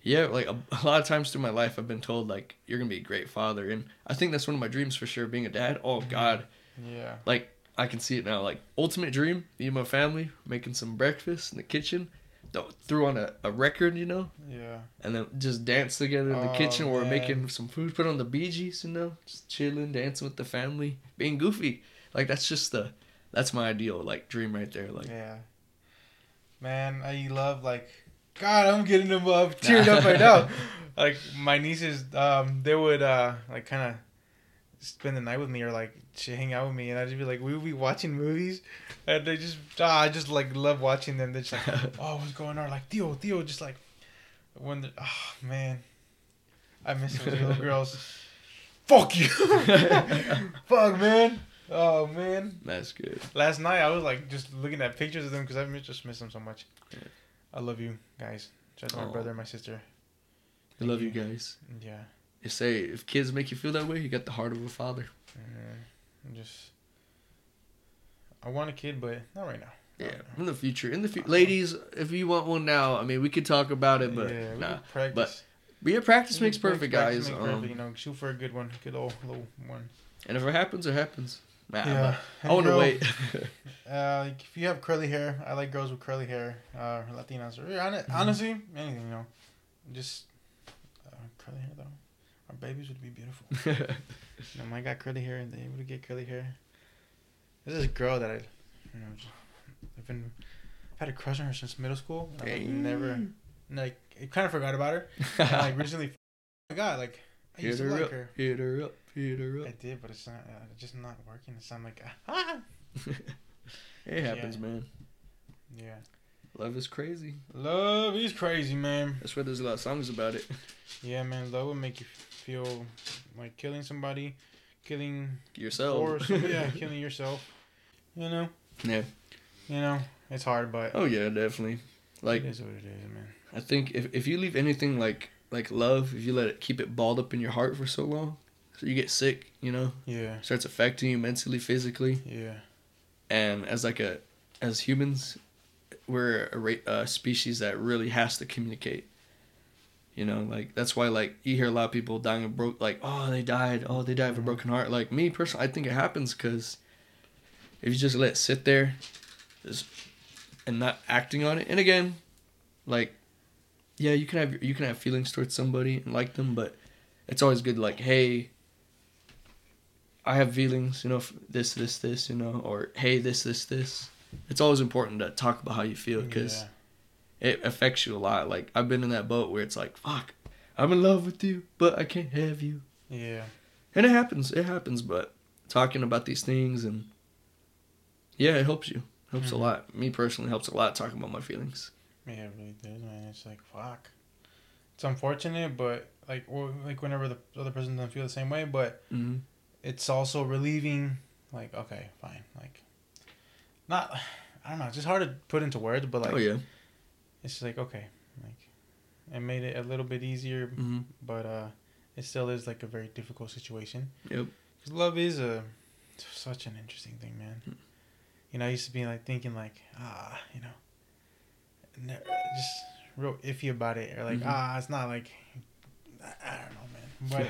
yeah, like a, a lot of times through my life, I've been told like you're gonna be a great father, and I think that's one of my dreams for sure. Being a dad. Oh God, yeah, like I can see it now. Like ultimate dream, me and my family making some breakfast in the kitchen, threw on a, a record, you know, yeah, and then just dance together in the Oh, kitchen or making some food, put on the Bee Gees, you know, just chilling, dancing with the family, being goofy. Like that's just the that's my ideal like dream right there. Like yeah. Man, I love like, God, I'm getting them up, (laughs) teared up right now. (laughs) Like my nieces, um, they would uh like kind of spend the night with me or like she hang out with me, and I'd just be like, we would be watching movies, and they just ah, I just like love watching them. They're just like, (laughs) oh, what's going on? Like Theo, Theo, just like when the oh man, I miss those little (laughs) girls. Fuck you, (laughs) fuck man. Oh man. that's good. Last night I was like just looking at pictures of them because I miss- just miss them so much. Yeah. I love you guys. Shout out to my brother and my sister. I love you guys. Yeah. You say if kids make you feel that way, you got the heart of a father. I'm just. I want a kid, but not right now. Yeah, in the future, in the future, ladies, if you want one now, I mean, we could talk about it, but yeah, nah. practice. But yeah, practice We makes perfect, practice guys. make perfect, Um, you know, shoot for a good one, good old little one. and if it happens, it happens. Nah, yeah. but I want to wait. (laughs) Uh, if you have curly hair, I like girls with curly hair. Uh, Latinas. Or, yeah, hon- Mm-hmm. honestly, anything, you know, just uh, curly hair though. Our babies would be beautiful. You know, mine got curly hair, and they would get curly hair. There's this girl that I, you know, just, I've been, I've had a crush on her since middle school. and I've like, never, like, I kind of forgot about her. (laughs) And, like recently, oh my god, like I hit used to her like up, her. hit her up, hit her I did, but it's not, uh, just not working. It's I'm like, ah, (laughs) it happens, Yeah. man. yeah. Love is crazy. Love is crazy, man. That's why there's a lot of songs about it. Yeah, man. Love will make you feel like killing somebody, killing Yourself. or some- (laughs) yeah, killing yourself. You know, yeah. you know, it's hard, but Oh yeah, definitely. Like it is what it is, man. I think if if you leave anything like like love, if you let it keep it balled up in your heart for so long, so you get sick, you know, Yeah, starts affecting you mentally, physically, yeah, and as like a as humans, we're a, a species that really has to communicate. You know, like that's why like you hear a lot of people dying of broke like oh they died oh they died of a broken heart. Like me personally, I think it happens because if you just let it sit there, just and not acting on it, and again, like yeah, you can have you can have feelings towards somebody and like them, but it's always good like hey. I have feelings, you know, this, this, this, you know, or hey, this, this, this. It's always important to talk about how you feel because yeah. It affects you a lot. Like I've been in that boat where it's like, fuck, I'm in love with you, but I can't have you, yeah, and it happens. It happens. But talking about these things and yeah, it helps you. Helps Mhm. a lot. Me personally, helps a lot talking about my feelings. yeah, it really does, man. It's like fuck. It's unfortunate, but like, or like whenever the other person doesn't feel the same way, but Mm-hmm. it's also relieving. Like, okay, fine. Like, not. I don't know. It's just hard to put into words, but like, oh yeah. It's just like okay, like, it made it a little bit easier, Mm-hmm. but uh, it still is like a very difficult situation. Yep. 'Cause love is a such an interesting thing, man. Hmm. You know, I used to be like thinking like ah, you know, just real iffy about it, or like Mhm. ah, it's not like I, don't know, man.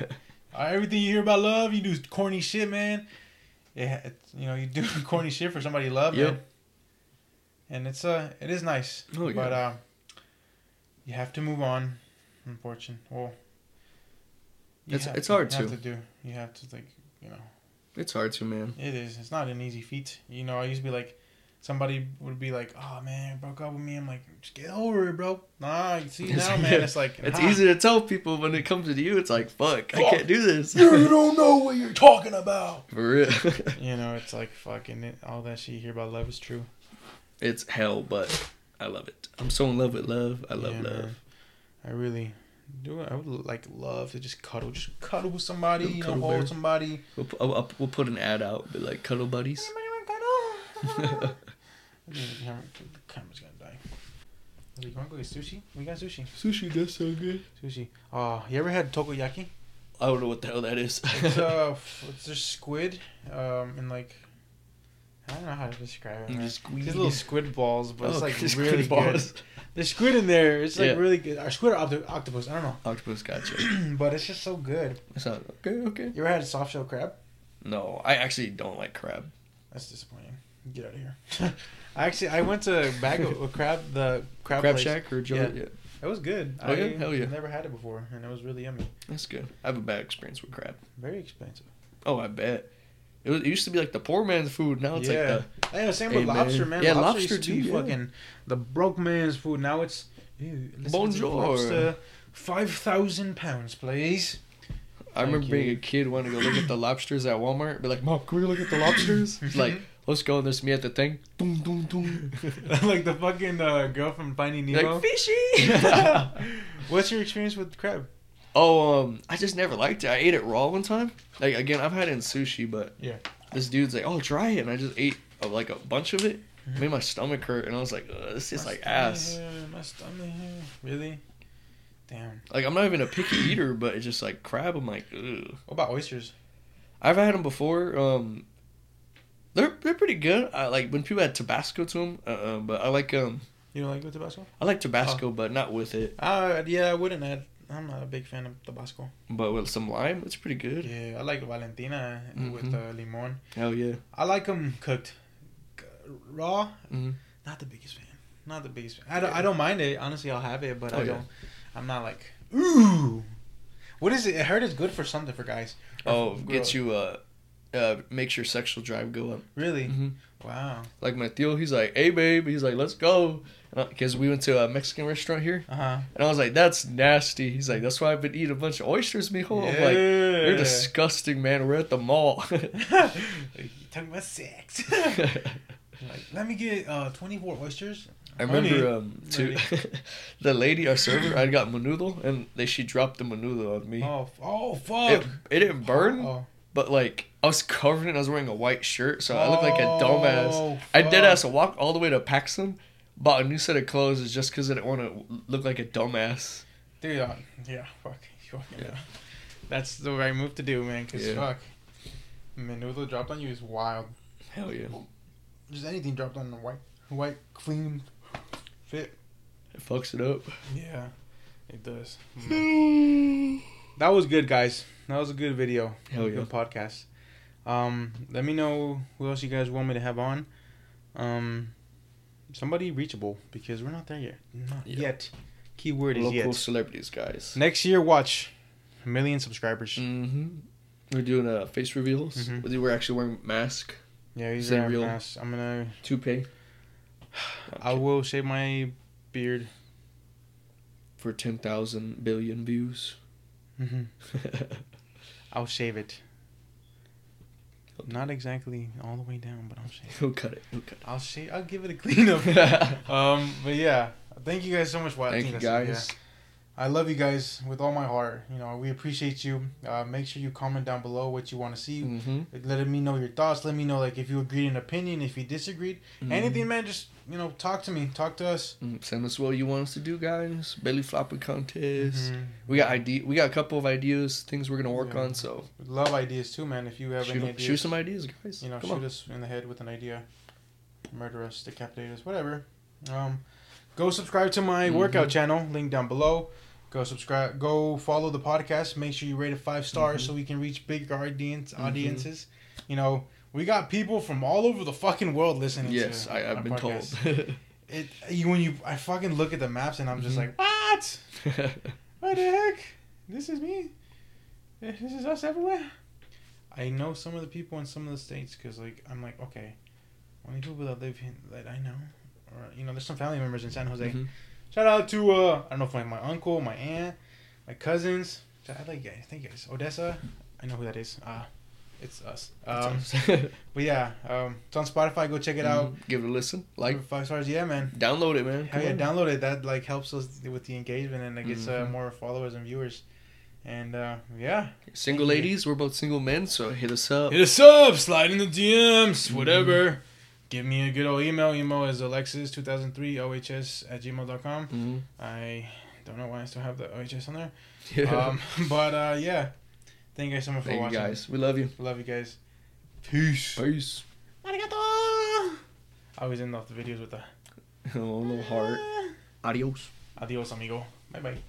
(laughs) But uh, everything you hear about love, you do corny shit, man. Yeah, you know, you do (laughs) corny shit for somebody you love, Yep. man. And it's uh, it is nice, Oh, yeah. but uh, you have to move on. Unfortunately, well, It's- it's to- hard you have to. to do. You have to like, you know. it's hard to man. It is. It's not an easy feat. You know, I used to be like, somebody would be like, "Oh man, broke up with me." I'm like, "Just get over it, bro." Nah, you see (laughs) now, man. It's like It's easy to tell people when it comes to you. It's like fuck, I can't do this. You don't know what you're talking about. (laughs) For real. You know, it's like fucking it. All that shit you hear about love is true. It's hell, but I love it. I'm so in love with love. I love Yeah, love. man. I really Do I would like love to just cuddle, just cuddle with somebody, you know, hold bear. somebody. We'll, I'll- I'll- we'll put an ad out, be like cuddle buddies. Anybody want cuddle? (laughs) I think the camera's gonna die. Are we gonna go get sushi? We got sushi. Sushi does so good. Sushi. Uh, you ever had takoyaki? I don't know what the hell that is. It's uh, (laughs) it's just squid, um, and like, I don't know how to describe it. You Man. just squeeze These little squid balls, but it's Oh, like (laughs) just really squid good. balls. There's squid in there. It's like Yeah. really good. Or squid or octo- octopus. I don't know, Octopus gotcha. (clears throat) but it's just so good. It's not okay. Okay. You ever had soft shell crab? No, I actually don't like crab. That's disappointing. Get out of here. (laughs) I actually I went to Bago with (laughs) crab the crab, Crab place. Shack or Joe? Yeah. Yeah. It was good. Oh, I yeah? Hell yeah. never had it before, and it was really yummy. that's good. I have a bad experience with crab. Very expensive. Oh, I bet. It, was, it used to be like the poor man's food. Now it's Yeah. like I know, same Hey, with lobster, man. man. Yeah, lobster, lobster used to be too, yeah. fucking the broke man's food. Now it's ew, the Bonjour. lobster. Five thousand pounds, please. the. I remember Thank being a kid wanting to go look at the lobsters at Walmart. Be like, Mom, can we look at the (laughs) lobsters? Like, (laughs) let's go. And there's me at the thing. Doom, doom, doom. like the fucking uh, girl from Finding Nemo. like fishy. (laughs) What's your experience with crab? Oh, um, I just never liked it. I ate it raw one time. Like again, I've had it in sushi, but Yeah. this dude's like, oh, try it, and I just ate uh, like a bunch of it. Mhm. Made my stomach hurt, and I was like, Ugh, this is like ass. hurt, My stomach hurt. Really? Damn. Like I'm not even a picky eater, but it's just like crab. I'm like, ugh. What about oysters? I've had them before. Um, they're they're pretty good. I like when people add Tabasco to them. Uh, uh, but I like um You don't like with Tabasco? I like Tabasco, but not with it. Uh, yeah, I wouldn't add. I'm not a big fan of Tabasco. But with some lime, it's pretty good. Yeah, I like Valentina with Mhm. uh, limon. Hell yeah. I like them cooked. Raw, hmm not the biggest fan. Not the biggest fan. I don't, I don't mind it. Honestly, I'll have it, but Oh, I don't. I'm not like, ooh. What is it? I heard it's good for something for guys. Oh, for gets you uh, uh, makes your sexual drive go up. Really? hmm Wow. Like my Theo, he's like, hey babe, he's like, let's go, because we went to a Mexican restaurant here, Uh huh. and I was like, that's nasty. He's like, that's why I've been eating a bunch of oysters, mijo. I'm like, you're disgusting, man. We're at the mall. (laughs) (laughs) talking about sex? (laughs) like, let me get uh 24 oysters. I remember um to the lady our server I got menudo and they she dropped the menudo on me. Oh, oh fuck. It, it didn't burn, Oh, but like I was covered and I was wearing a white shirt, so I looked like a dumbass. Oh, I did fuck. ass a walk all the way to PacSun, bought a new set of clothes just because I didn't want to look like a dumbass. Dude, uh, yeah, (laughs) fuck. Yeah. yeah. That's the right move to do, man, because Yeah. fuck. Menudo dropped on you is wild. Hell yeah, Just anything dropped on a white, white, clean fit. it fucks it up. Yeah, it does. (laughs) That was good, guys. That was a good video. Hell yeah. Good podcast. Um, let me know who else you guys want me to have on. Um, somebody reachable because we're not there yet. Not yet. Key word is Local yet. celebrities, guys. Next year, watch a million subscribers. Mm-hmm. We're doing uh, face reveals. Mhm. We're actually wearing mask, Yeah, he's wearing real. masks. I'm gonna. toupee. (sighs) I will shave my beard. for ten thousand billion views. hmm (laughs) I'll shave it. Not exactly all the way down, but I'll (laughs) shave. He'll cut it. He'll cut it. I'll shave. I'll give it a clean up. (laughs) um, but yeah, thank you guys so much for Thank watching you this, yeah. I love you guys with all my heart. You know, we appreciate you. Uh, make sure you comment down below what you want to see. Mm-hmm. Like, let me know your thoughts. Let me know like if you agreed in opinion, if you disagreed, Mm-hmm. anything, man. Just you know, talk to me. Talk to us. Mm, Send us what you want us to do, guys. Belly flopping contest. Mhm. We got idea. We got a couple of ideas, things we're gonna work Yeah. on. So Love ideas too, man. If you have shoot, any ideas, shoot some ideas, guys. you know, Come shoot on. us in the head with an idea, murder us, decapitate us, whatever. Um, go subscribe to my Mhm. workout channel, link down below. Go subscribe. Go follow the podcast. Make sure you rate it five stars Mhm. so we can reach big audience Mhm. audiences. You know, we got people from all over the fucking world listening. Yes, to I, i've been podcast. told. (laughs) It you, when you I fucking look at the maps and I'm just Mhm. like, what? (laughs) What the heck? This is me. Eh, This is us everywhere. I know some of the people in some of the states because, like, I'm like, okay, only people that live in that I know, or you know, there's some family members in San Jose. Mhm. Shout out to uh, I don't know if my, my uncle, my aunt, my cousins. I like, guys, thank you guys. Odessa, I know who that is. Uh, It's us. Um, (laughs) but yeah, um, it's on Spotify. Go check it out. Mhm. Give it a listen. Like, five stars. Yeah, man. download it, man. Hell yeah, on. download it. That like helps us with the engagement and it gets uh, Mhm. more followers and viewers. And uh, yeah, Single ladies, we're both single men, so hit us up. hit us up, slide in the DMs, whatever. Give me a good old email. Email is alexis2003 ohs at gmail.com. Mhm. I don't know why I still have the OHS on there. Yeah. Um, (laughs) but uh, yeah, thank you guys so much for Thank you watching. guys. We love you. Love you guys. Peace. Peace. Arigato. I always end off the videos with the (laughs) Oh, little heart. Adios. adios, amigo. Bye bye.